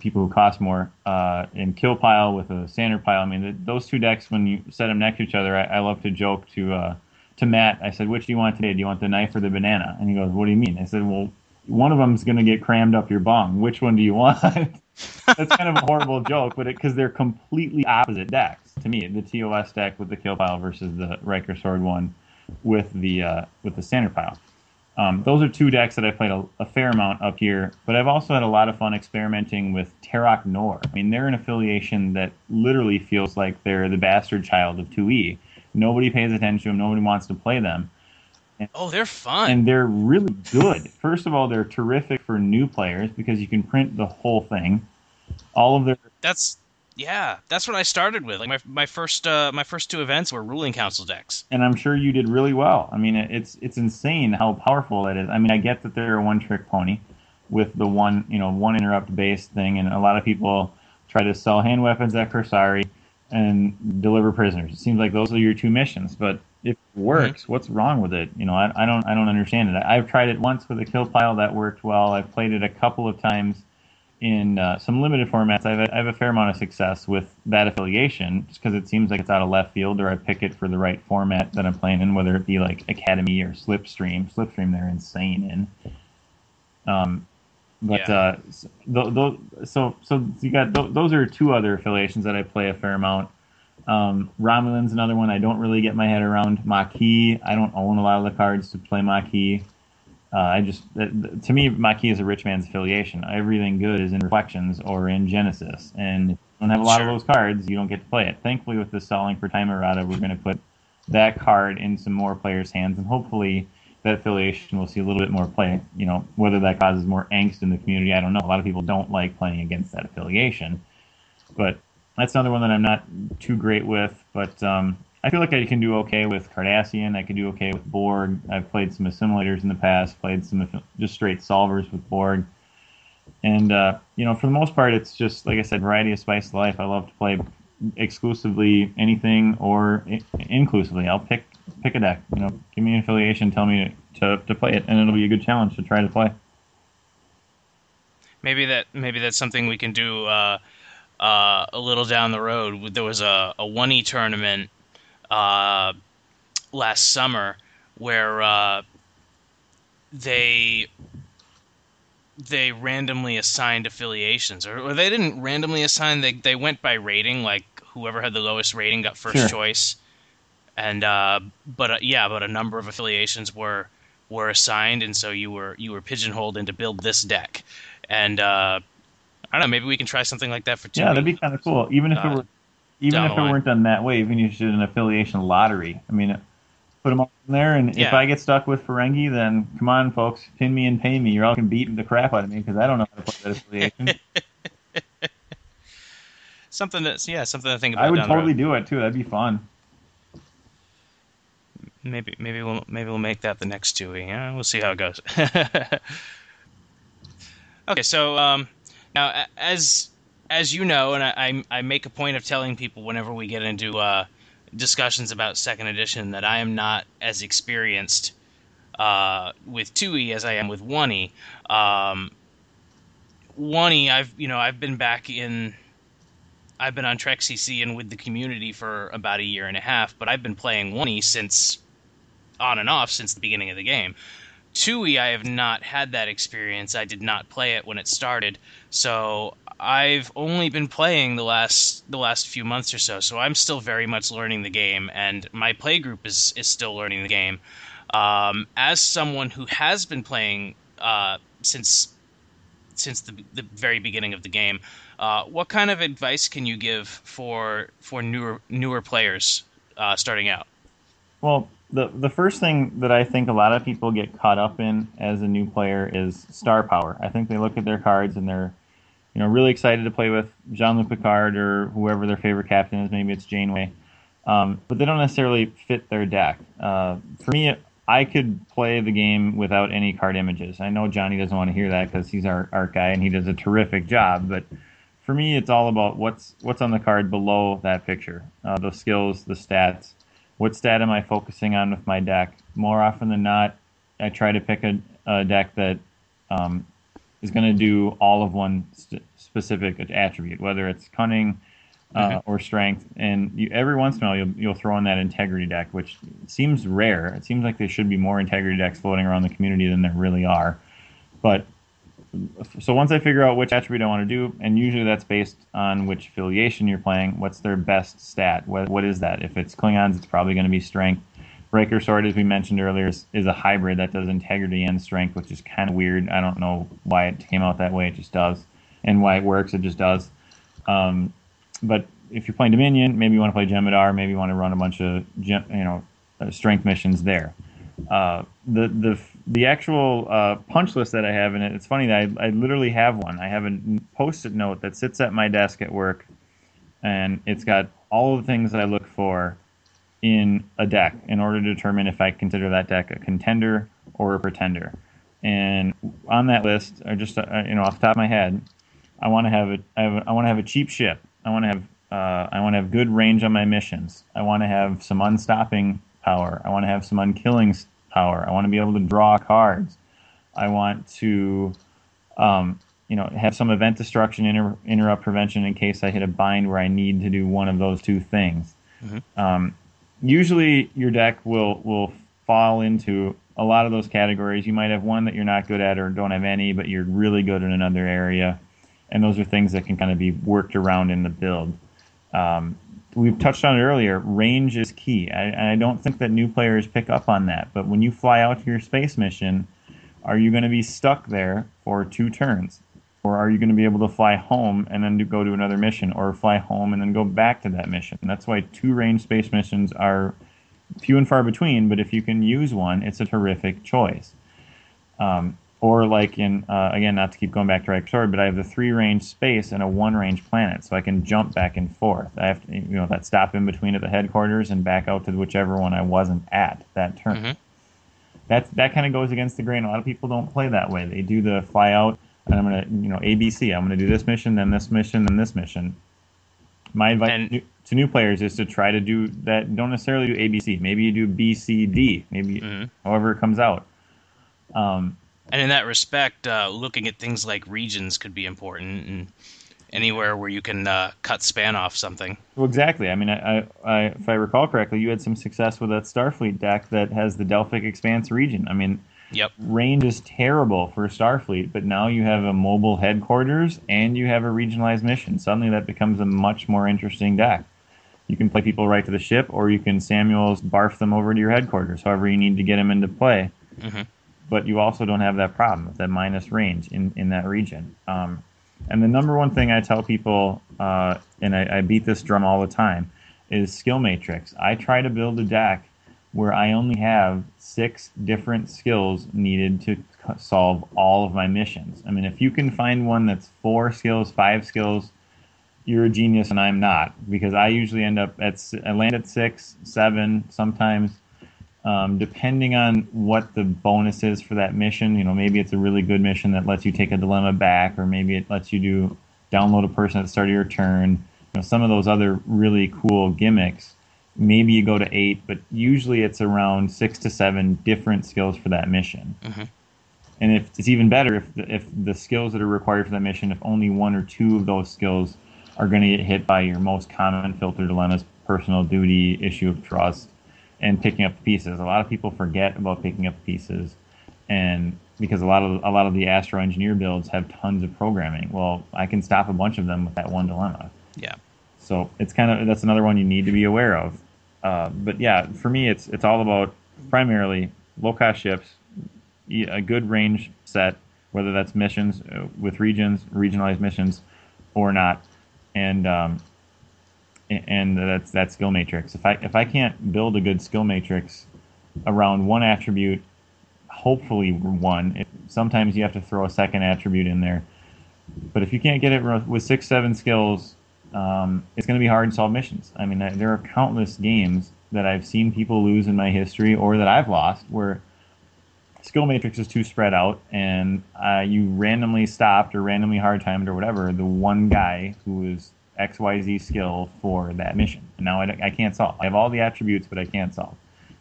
people who cost more. Uh, and Kill Pile with a Standard Pile. I mean, the, those two decks, when you set them next to each other, I, I love to joke to uh, to Matt. I said, "Which do you want today? Do you want the knife or the banana?" And he goes, "What do you mean?" I said, "Well, one of them's going to get crammed up your bong. Which one do you want?" That's kind of a horrible joke, but it because they're completely opposite decks to me. The TOS deck with the Kill Pile versus the Riker Sword one with the uh, with the Standard Pile. Um, those are two decks that I played a, a, fair amount up here, but I've also had a lot of fun experimenting with Terok Nor. I mean, they're an affiliation that literally feels like they're the bastard child of 2E. Nobody pays attention to them, nobody wants to play them. Oh, they're fun. And they're really good. First of all, they're terrific for new players because you can print the whole thing. All of their. That's yeah, that's what I started with. Like my my first uh, my first two events were ruling council decks, and I'm sure you did really well. I mean, it's it's insane how powerful it is. I mean, I get that they're a one trick pony with the one you know one interrupt based thing, and a lot of people try to sell hand weapons at Corsari and deliver prisoners. It seems like those are your two missions, but if it works, mm-hmm. what's wrong with it? You know, I, I don't I don't understand it. I've tried it once with a kill pile that worked well. I've played it a couple of times in uh, some limited formats, I have, a, I have a fair amount of success with that affiliation just because it seems like it's out of left field or I pick it for the right format that I'm playing in, whether it be like Academy or Slipstream. Slipstream, they're insane in. Um, but yeah. uh, so, so, so you got those are two other affiliations that I play a fair amount. Um, Romulan's another one I don't really get my head around. Maquis, I don't own a lot of the cards to play Maquis. Uh, I just, to me, Maquis is a rich man's affiliation. Everything good is in Reflections or in Genesis, and if you don't have a lot sure. of those cards, you don't get to play it. Thankfully, with the Stalling for Time errata, we're going to put that card in some more players' hands, and hopefully that affiliation will see a little bit more play. You know, whether that causes more angst in the community, I don't know. A lot of people don't like playing against that affiliation, but that's another one that I'm not too great with. But um, I feel like I can do okay with Cardassian. I can do okay with Borg. I've played some assimilators in the past. Played some just straight solvers with Borg. And uh, you know, for the most part, it's just like I said, variety of spice life. I love to play exclusively anything or inclusively. I'll pick pick a deck. You know, give me an affiliation, tell me to, to play it, and it'll be a good challenge to try to play. Maybe that maybe that's something we can do uh, uh, a little down the road. There was a, a one e tournament uh, last summer where uh, they they randomly assigned affiliations, or, or, they didn't randomly assign. They they went by rating, like whoever had the lowest rating got first sure. choice. And uh, but uh, yeah, but a number of affiliations were were assigned, and so you were you were pigeonholed into build this deck. And uh, I don't know, maybe we can try something like that for two. Yeah, that'd be kind of cool, even if it uh, were even if it weren't done that way, even if you did an affiliation lottery. I mean, put them all in there, and yeah. if I get stuck with Ferengi, then come on, folks, pin me and pay me. You're all can beat the crap out of me because I don't know how to play that affiliation. something that's yeah, something to think about. I would totally do it too. That'd be fun. Maybe maybe we'll maybe we'll make that the next two. Yeah, we'll see how it goes. okay, so um, now as as you know, and I, I, make a point of telling people whenever we get into uh, discussions about second edition that I am not as experienced uh, with 2e as I am with 1e. Um, 1e, I've you know I've been back in, I've been on Trek CC and with the community for about a year and a half, but I've been playing 1e since on and off since the beginning of the game. 2e, I have not had that experience. I did not play it when it started, so I've only been playing the last the last few months or so, so I'm still very much learning the game, and my play group is is still learning the game. Um, as someone who has been playing uh, since since the, the very beginning of the game, uh, what kind of advice can you give for for newer newer players uh, starting out? Well, the the first thing that I think a lot of people get caught up in as a new player is star power. I think they look at their cards and they're you know, really excited to play with Jean-Luc Picard or whoever their favorite captain is. Maybe it's Janeway, um, but they don't necessarily fit their deck. Uh, for me, I could play the game without any card images. I know Johnny doesn't want to hear that because he's our art guy and he does a terrific job. But for me, it's all about what's what's on the card below that picture, uh, the skills, the stats. What stat am I focusing on with my deck? More often than not, I try to pick a, a deck that um, is going to do all of one st- specific attribute, whether it's cunning uh, mm-hmm. or strength. And you, every once in a while, you'll, you'll throw in that integrity deck, which seems rare. It seems like there should be more integrity decks floating around the community than there really are. But so once I figure out which attribute I want to do, and usually that's based on which affiliation you're playing, what's their best stat? What, what is that? If it's Klingons, it's probably going to be strength. Breaker Sword, as we mentioned earlier, is, is, a hybrid that does integrity and strength, which is kind of weird. I don't know why it came out that way. It just does, and why it works. It just does. Um, but if you're playing Dominion, maybe you want to play Jem'Hadar. Maybe you want to run a bunch of you know uh, strength missions there. Uh, the the the actual uh, punch list that I have in it. It's funny that I, I literally have one. I have a post-it note that sits at my desk at work, and it's got all the things that I look for in a deck in order to determine if I consider that deck a contender or a pretender. And on that list, or just uh, you know off the top of my head, I want to have a I, have want to have a cheap ship. I want to have uh, I want to have good range on my missions. I want to have some unstopping power. I want to have some unkilling power. I want to be able to draw cards. I want to, um, you know, have some event destruction, inter- interrupt prevention in case I hit a bind where I need to do one of those two things. Mm-hmm. Um, usually, your deck will will fall into a lot of those categories. You might have one that you're not good at or don't have any, but you're really good in another area, and those are things that can kind of be worked around in the build. Um, we've touched on it earlier. Range is key. I, I don't think that new players pick up on that. But when you fly out to your space mission, are you going to be stuck there for two turns? Or are you going to be able to fly home and then go to another mission, or fly home and then go back to that mission? And that's why two range space missions are few and far between, but if you can use one, it's a terrific choice. Um, or like in uh, again, not to keep going back to right story, but I have the three range space and a one range planet, so I can jump back and forth. I have to, you know, that stop in between at the headquarters and back out to whichever one I wasn't at that turn. Mm-hmm. That that kind of goes against the grain. A lot of people don't play that way. They do the fly out, and I'm gonna, you know, ABC. I'm gonna do this mission, then this mission, then this mission. My advice and, to new players is to try to do that. Don't necessarily do ABC. Maybe you do B, C, D. Maybe mm-hmm. however it comes out. Um, and in that respect, uh, looking at things like regions could be important, and anywhere where you can uh, cut span off something. Well, exactly. I mean, I, I, if I recall correctly, you had some success with that Starfleet deck that has the Delphic Expanse region. I mean, yep. range is terrible for Starfleet, but now you have a mobile headquarters and you have a regionalized mission. Suddenly, that becomes a much more interesting deck. You can play people right to the ship, or you can Samuels barf them over to your headquarters, however you need to get them into play. Mm-hmm but you also don't have that problem, with that minus range in, in that region. Um, and the number one thing I tell people, uh, and I, I, beat this drum all the time, is skill matrix. I try to build a deck where I only have six different skills needed to solve all of my missions. I mean, if you can find one that's four skills, five skills, you're a genius, and I'm not because I usually end up at I land at six, seven, sometimes um, depending on what the bonus is for that mission, you know, maybe it's a really good mission that lets you take a dilemma back, or maybe it lets you do download a person at the start of your turn. You know, some of those other really cool gimmicks. Maybe you go to eight, but usually it's around six to seven different skills for that mission. Mm-hmm. And if it's even better if the, if the skills that are required for that mission, if only one or two of those skills are going to get hit by your most common filter dilemmas, personal duty, issue of trust, and picking up pieces. A lot of people forget about picking up pieces, and because a lot of a lot of the Astro Engineer builds have tons of programming. Well, I can stop a bunch of them with that one dilemma. Yeah. So it's kind of that's another one you need to be aware of. Uh, but yeah, for me, it's it's all about primarily low cost ships, a good range set, whether that's missions uh, with regions, regionalized missions, or not, and um, and that's that skill matrix. If I if I can't build a good skill matrix around one attribute, hopefully one. It, sometimes you have to throw a second attribute in there, but if you can't get it with six seven skills, um, it's going to be hard to solve missions. I mean, there are countless games that I've seen people lose in my history or that I've lost where skill matrix is too spread out and uh, you randomly stopped or randomly hard timed or whatever the one guy who is XYZ skill for that mission. And now I, I can't solve. I have all the attributes, but I can't solve.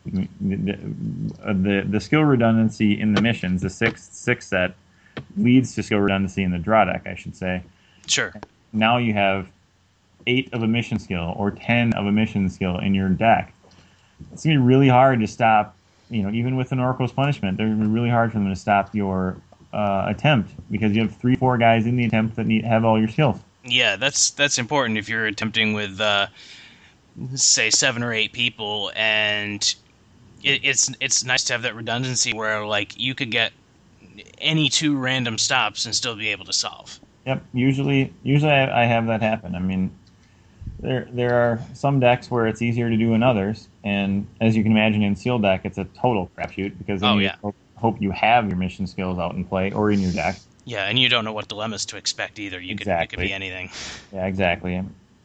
The, the, the skill redundancy in the missions, the six six set, leads to skill redundancy in the draw deck, I should say. Sure. Now you have eight of a mission skill or ten of a mission skill in your deck. It's gonna be really hard to stop. You know, even with an Oracle's punishment, they're gonna be really hard for them to stop your uh, attempt because you have three, four guys in the attempt that need have all your skills. Yeah, that's that's important if you're attempting with, uh, say, seven or eight people, and it, it's it's nice to have that redundancy where like you could get any two random stops and still be able to solve. Yep. Usually, usually I, I have that happen. I mean, there there are some decks where it's easier to do than others, and as you can imagine, in seal deck, it's a total crapshoot because then Oh, you yeah. hope, hope you have your mission skills out in play or in your deck. Yeah, and you don't know what dilemmas to expect either. You could it could be anything. Yeah, exactly.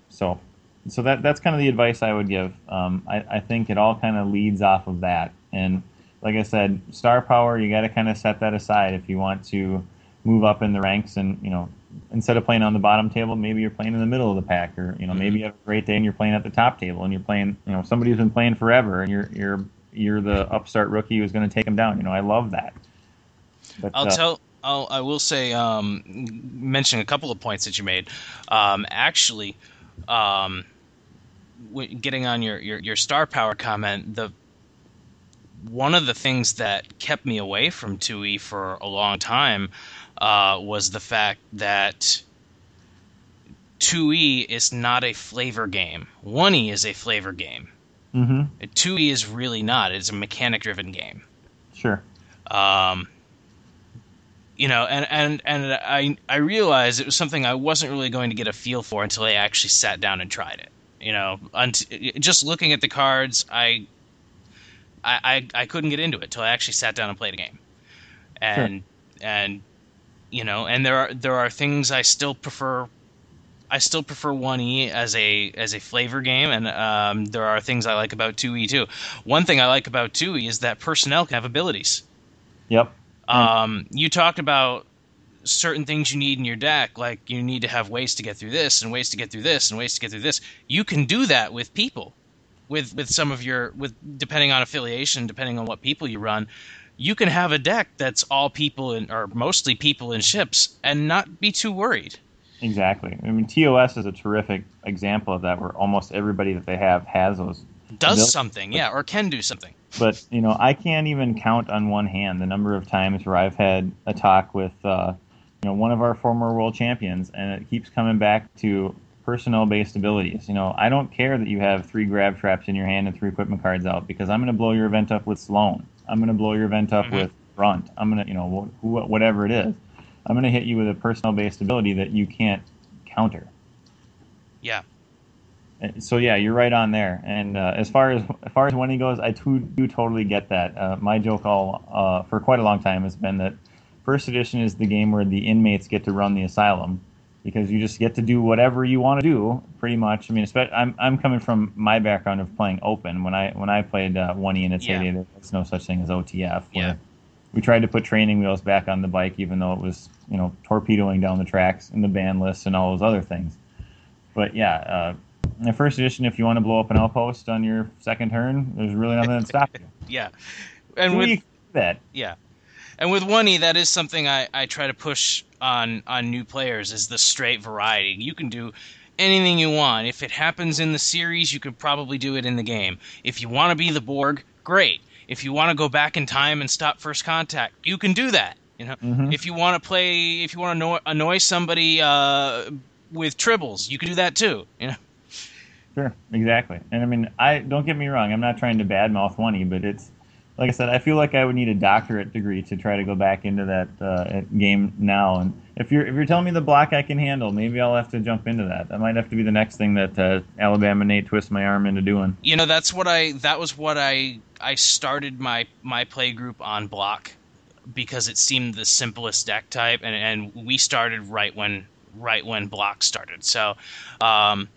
So, so that that's kind of the advice I would give. Um, I, I think it all kind of leads off of that, and like I said, star power you got to kind of set that aside if you want to move up in the ranks, and you know, instead of playing on the bottom table, maybe you're playing in the middle of the pack, or you know, maybe you have a great day and you're playing at the top table, and you're playing, you know, somebody who's been playing forever, and you're you're you're the upstart rookie who's going to take them down. You know, I love that. But, I'll uh, tell. I'll, I will say, um, mention a couple of points that you made. Um, actually, um, w- getting on your, your, your star power comment, the one of the things that kept me away from 2e for a long time uh, was the fact that 2e is not a flavor game. 1e is a flavor game. mhm, 2e is really not. It's a mechanic driven game. sure. um, you know, and and and I I realized it was something I wasn't really going to get a feel for until I actually sat down and tried it. You know, unt- just looking at the cards, I, I I couldn't get into it till I actually sat down and played a game, and and you know, and there are there are things I still prefer. I still prefer 1E as a as a flavor game, and um, there are things I like about 2E too. One thing I like about 2E is that personnel can have abilities. Yep. Um, you talked about certain things you need in your deck, like you need to have ways to get through this, and ways to get through this, and ways to get through this. You can do that with people, with with some of your with depending on affiliation, depending on what people you run. You can have a deck that's all people in, or mostly people in ships, and not be too worried. Exactly. I mean, TOS is a terrific example of that, where almost everybody that they have has those. Does something, yeah, or can do something. But you know, I can't even count on one hand the number of times where I've had a talk with, uh, you know, one of our former world champions, and it keeps coming back to personnel-based abilities. You know, I don't care that you have three grab traps in your hand and three equipment cards out because I'm going to blow your event up with Sloan. I'm going to blow your event up Mhm. with Brunt. I'm going to, you know, wh- wh- whatever it is. I'm going to hit you with a personnel-based ability that you can't counter. Yeah, So yeah, you're right on there. And uh, as far as as far as 1E goes, I too, do totally get that. Uh, my joke all uh, for quite a long time has been that first edition is the game where the inmates get to run the asylum because you just get to do whatever you want to do, pretty much. I mean, I'm I'm coming from my background of playing open. When I when I played uh, one E in its Yeah. heyday, there was no such thing as OTF. Yeah. We tried to put training wheels back on the bike, even though it was you know torpedoing down the tracks and the ban lists and all those other things. But yeah, uh, in the first edition, if you want to blow up an outpost on your second turn, there's really nothing that stops you. yeah, and So with that. Yeah, and with one e, that is something I, I try to push on on new players is the straight variety. You can do anything you want. If it happens in the series, you could probably do it in the game. If you want to be the Borg, great. If you want to go back in time and stop first contact, you can do that. You know, Mhm. if you want to play, if you want to annoy, annoy somebody uh, with tribbles, you can do that too. You know, Sure, exactly. And I mean, I don't get me wrong. I'm not trying to badmouth one but it's like I said. I feel like I would need a doctorate degree to try to go back into that uh, game now. And if you're if you're telling me the block I can handle, maybe I'll have to jump into that. That might have to be the next thing that uh, Alabama Nate twists my arm into doing. you know that's what I that was what I I started my my play group on block because it seemed the simplest deck type and and we started right when right when block started so um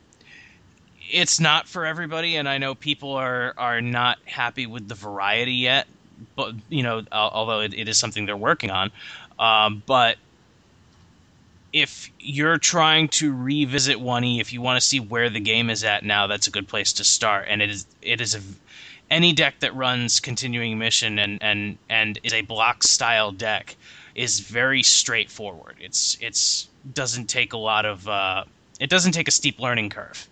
it's not for everybody, and I know people are are not happy with the variety yet. But you know, although it, it is something they're working on, um, but if you're trying to revisit 1E, if you want to see where the game is at now, that's a good place to start. And it is it is a any deck that runs continuing mission and and and is a block style deck is very straightforward. It's it's doesn't take a lot of uh, it doesn't take a steep learning curve.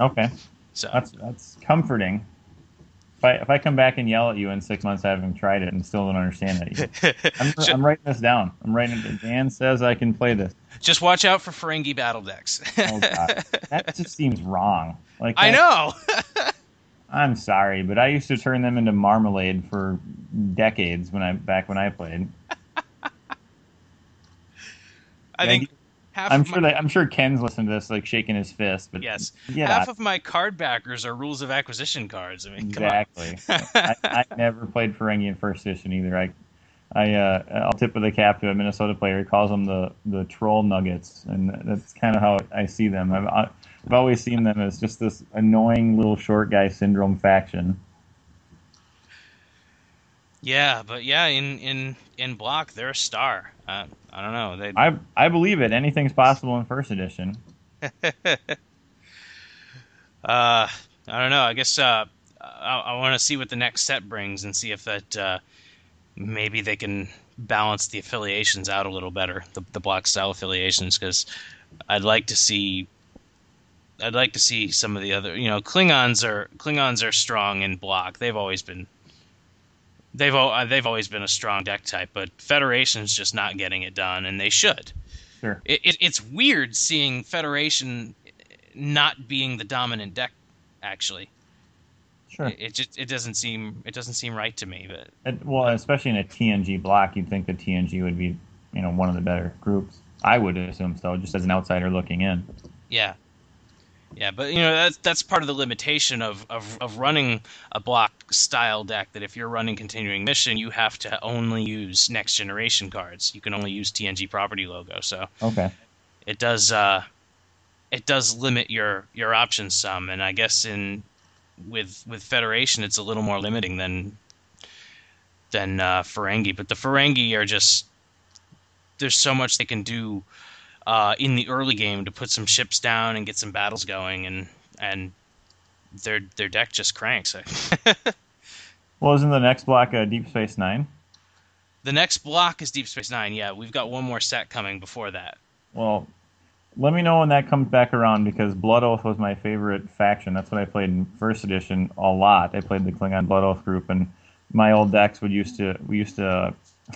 Okay, So that's that's comforting. If I if I come back and yell at you in six months having tried it and still don't understand it, I'm, Ju- I'm writing this down. I'm writing it. Dan says I can play this. just watch out for Ferengi battle decks. Oh god, that just seems wrong. Like I know. I'm sorry, but I used to turn them into marmalade for decades when I back when I played. I think half I'm sure my, that I'm sure Ken's listening to this, like shaking his fist. But yes, get half of my card backers are rules of acquisition cards. I mean, exactly. I, I never played Ferengi in first edition either. I, I, uh, I'll tip of the cap to a Minnesota player. He calls them the the troll nuggets, and that's kind of how I see them. I've I've always seen them as just this annoying little short guy syndrome faction. Yeah, but yeah, in in in block, they're a star. Uh, I don't know. They I I believe it. Anything's possible in first edition. Uh, I don't know. I guess uh, I, I want to see what the next set brings and see if that uh, maybe they can balance the affiliations out a little better, the, the block style affiliations, because I'd like to see. I'd like to see some of the other, you know, Klingons are Klingons are strong in block. They've always been. They've uh, they've always been a strong deck type, but Federation's just not getting it done, and they should. Sure. It, it, it's weird seeing Federation not being the dominant deck. Actually, Sure. it, it just it doesn't seem it doesn't seem right to me. But And- well, especially in a TNG block, you'd think that TNG would be, you know, one of the better groups. I would assume so, just as an outsider looking in. yeah, yeah. But you know that's that's part of the limitation of, of of running a block style deck. That if you're running continuing mission, you have to only use next generation cards. You can only use TNG property logo. So Okay. it does uh, it does limit your your options some, and I guess in with with Federation it's a little more limiting than than uh, Ferengi. But the Ferengi are just there's so much they can do uh, in the early game to put some ships down and get some battles going, and and their their deck just cranks. Well, isn't the next block uh, Deep Space Nine? the next block is Deep Space Nine. Yeah, we've got one more set coming before that. Well, let me know when that comes back around because Blood Oath was my favorite faction. That's what I played in first edition a lot. I played the Klingon Blood Oath group, and my old decks would used to we used to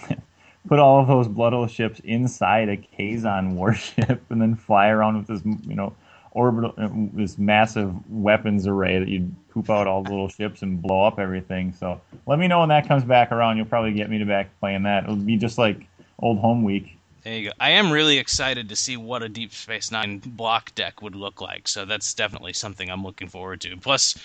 put all of those Blood Oath ships inside a Kazon warship and then fly around with this you know orbital uh, this massive weapons array that you'd poop out all the little ships and blow up everything. So let me know when that comes back around. You'll probably get me to back playing that. It'll be just like old home week. There you go. I am really excited to see what a Deep Space Nine block deck would look like. So that's definitely something I'm looking forward to. Plus,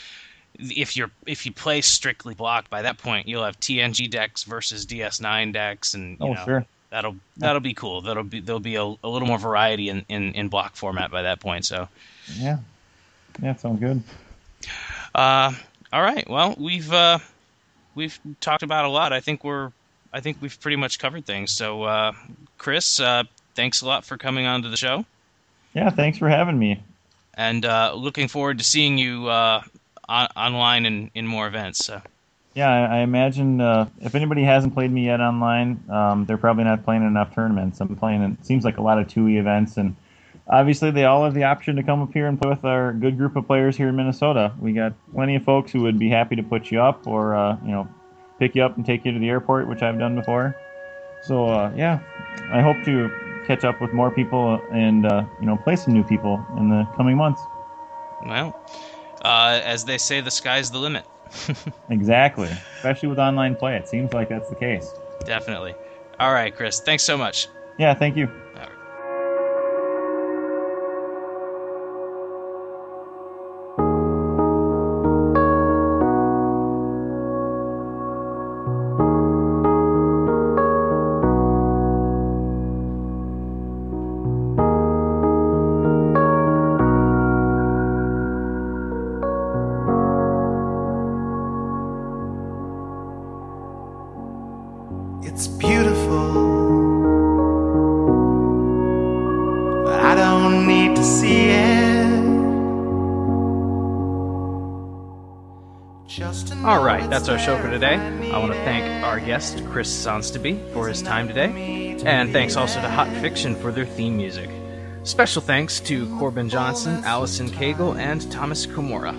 if you're if you play strictly block, by that point you'll have TNG decks versus DS9 decks, and you Oh, know, sure. that'll that'll be cool. That'll be there'll be a, a little more variety in, in, in block format by that point. So, Yeah. Yeah, sounds good. uh, all right. Well, we've uh, we've talked about a lot. I think we're I think we've pretty much covered things. So, uh, Chris, uh, thanks a lot for coming on to the show. Yeah, thanks for having me. and uh, looking forward to seeing you uh, on- online in, in more events. So. Yeah, I, I imagine uh, if anybody hasn't played me yet online, um, they're probably not playing enough tournaments. I'm playing, it seems like a lot of 2E events, and obviously they all have the option to come up here and play with our good group of players here in Minnesota. We got plenty of folks who would be happy to put you up or, uh, you know, pick you up and take you to the airport, which I've done before. So, uh, yeah, I hope to catch up with more people and, uh, you know, play some new people in the coming months. Well, uh, as they say, the sky's the limit. Exactly. Especially with online play. It seems like that's the case. Definitely. All right, Chris. Thanks so much. Yeah, thank you. Guest, Chris Sonstaby, for his time today. And thanks also to Hot Fiction for their theme music. Special thanks to Corbin Johnson, Allison Cagle, and Thomas Komora.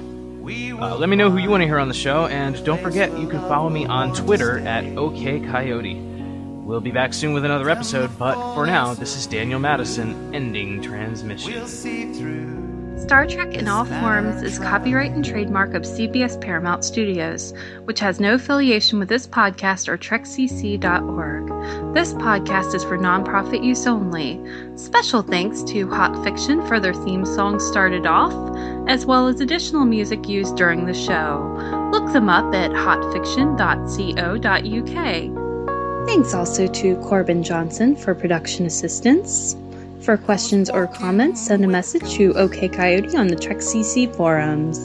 Uh, let me know who you want to hear on the show, and don't forget you can follow me on Twitter at OKCoyote. We'll be back soon with another episode, but for now, this is Daniel Madison ending transmission. We'll see through. Star Trek in All Forms is copyright and trademark of CBS Paramount Studios, which has no affiliation with this podcast or TrekCC.org. This podcast is for nonprofit use only. Special thanks to Hot Fiction for their theme song Started Off, as well as additional music used during the show. Look them up at hotfiction.co.uk. Thanks also to Corbin Johnson for production assistance. For questions or comments, send a message to OK Coyote on the Trek CC forums.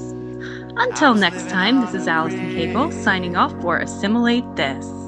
Until next time, this is Allison Cable signing off for Assimilate This.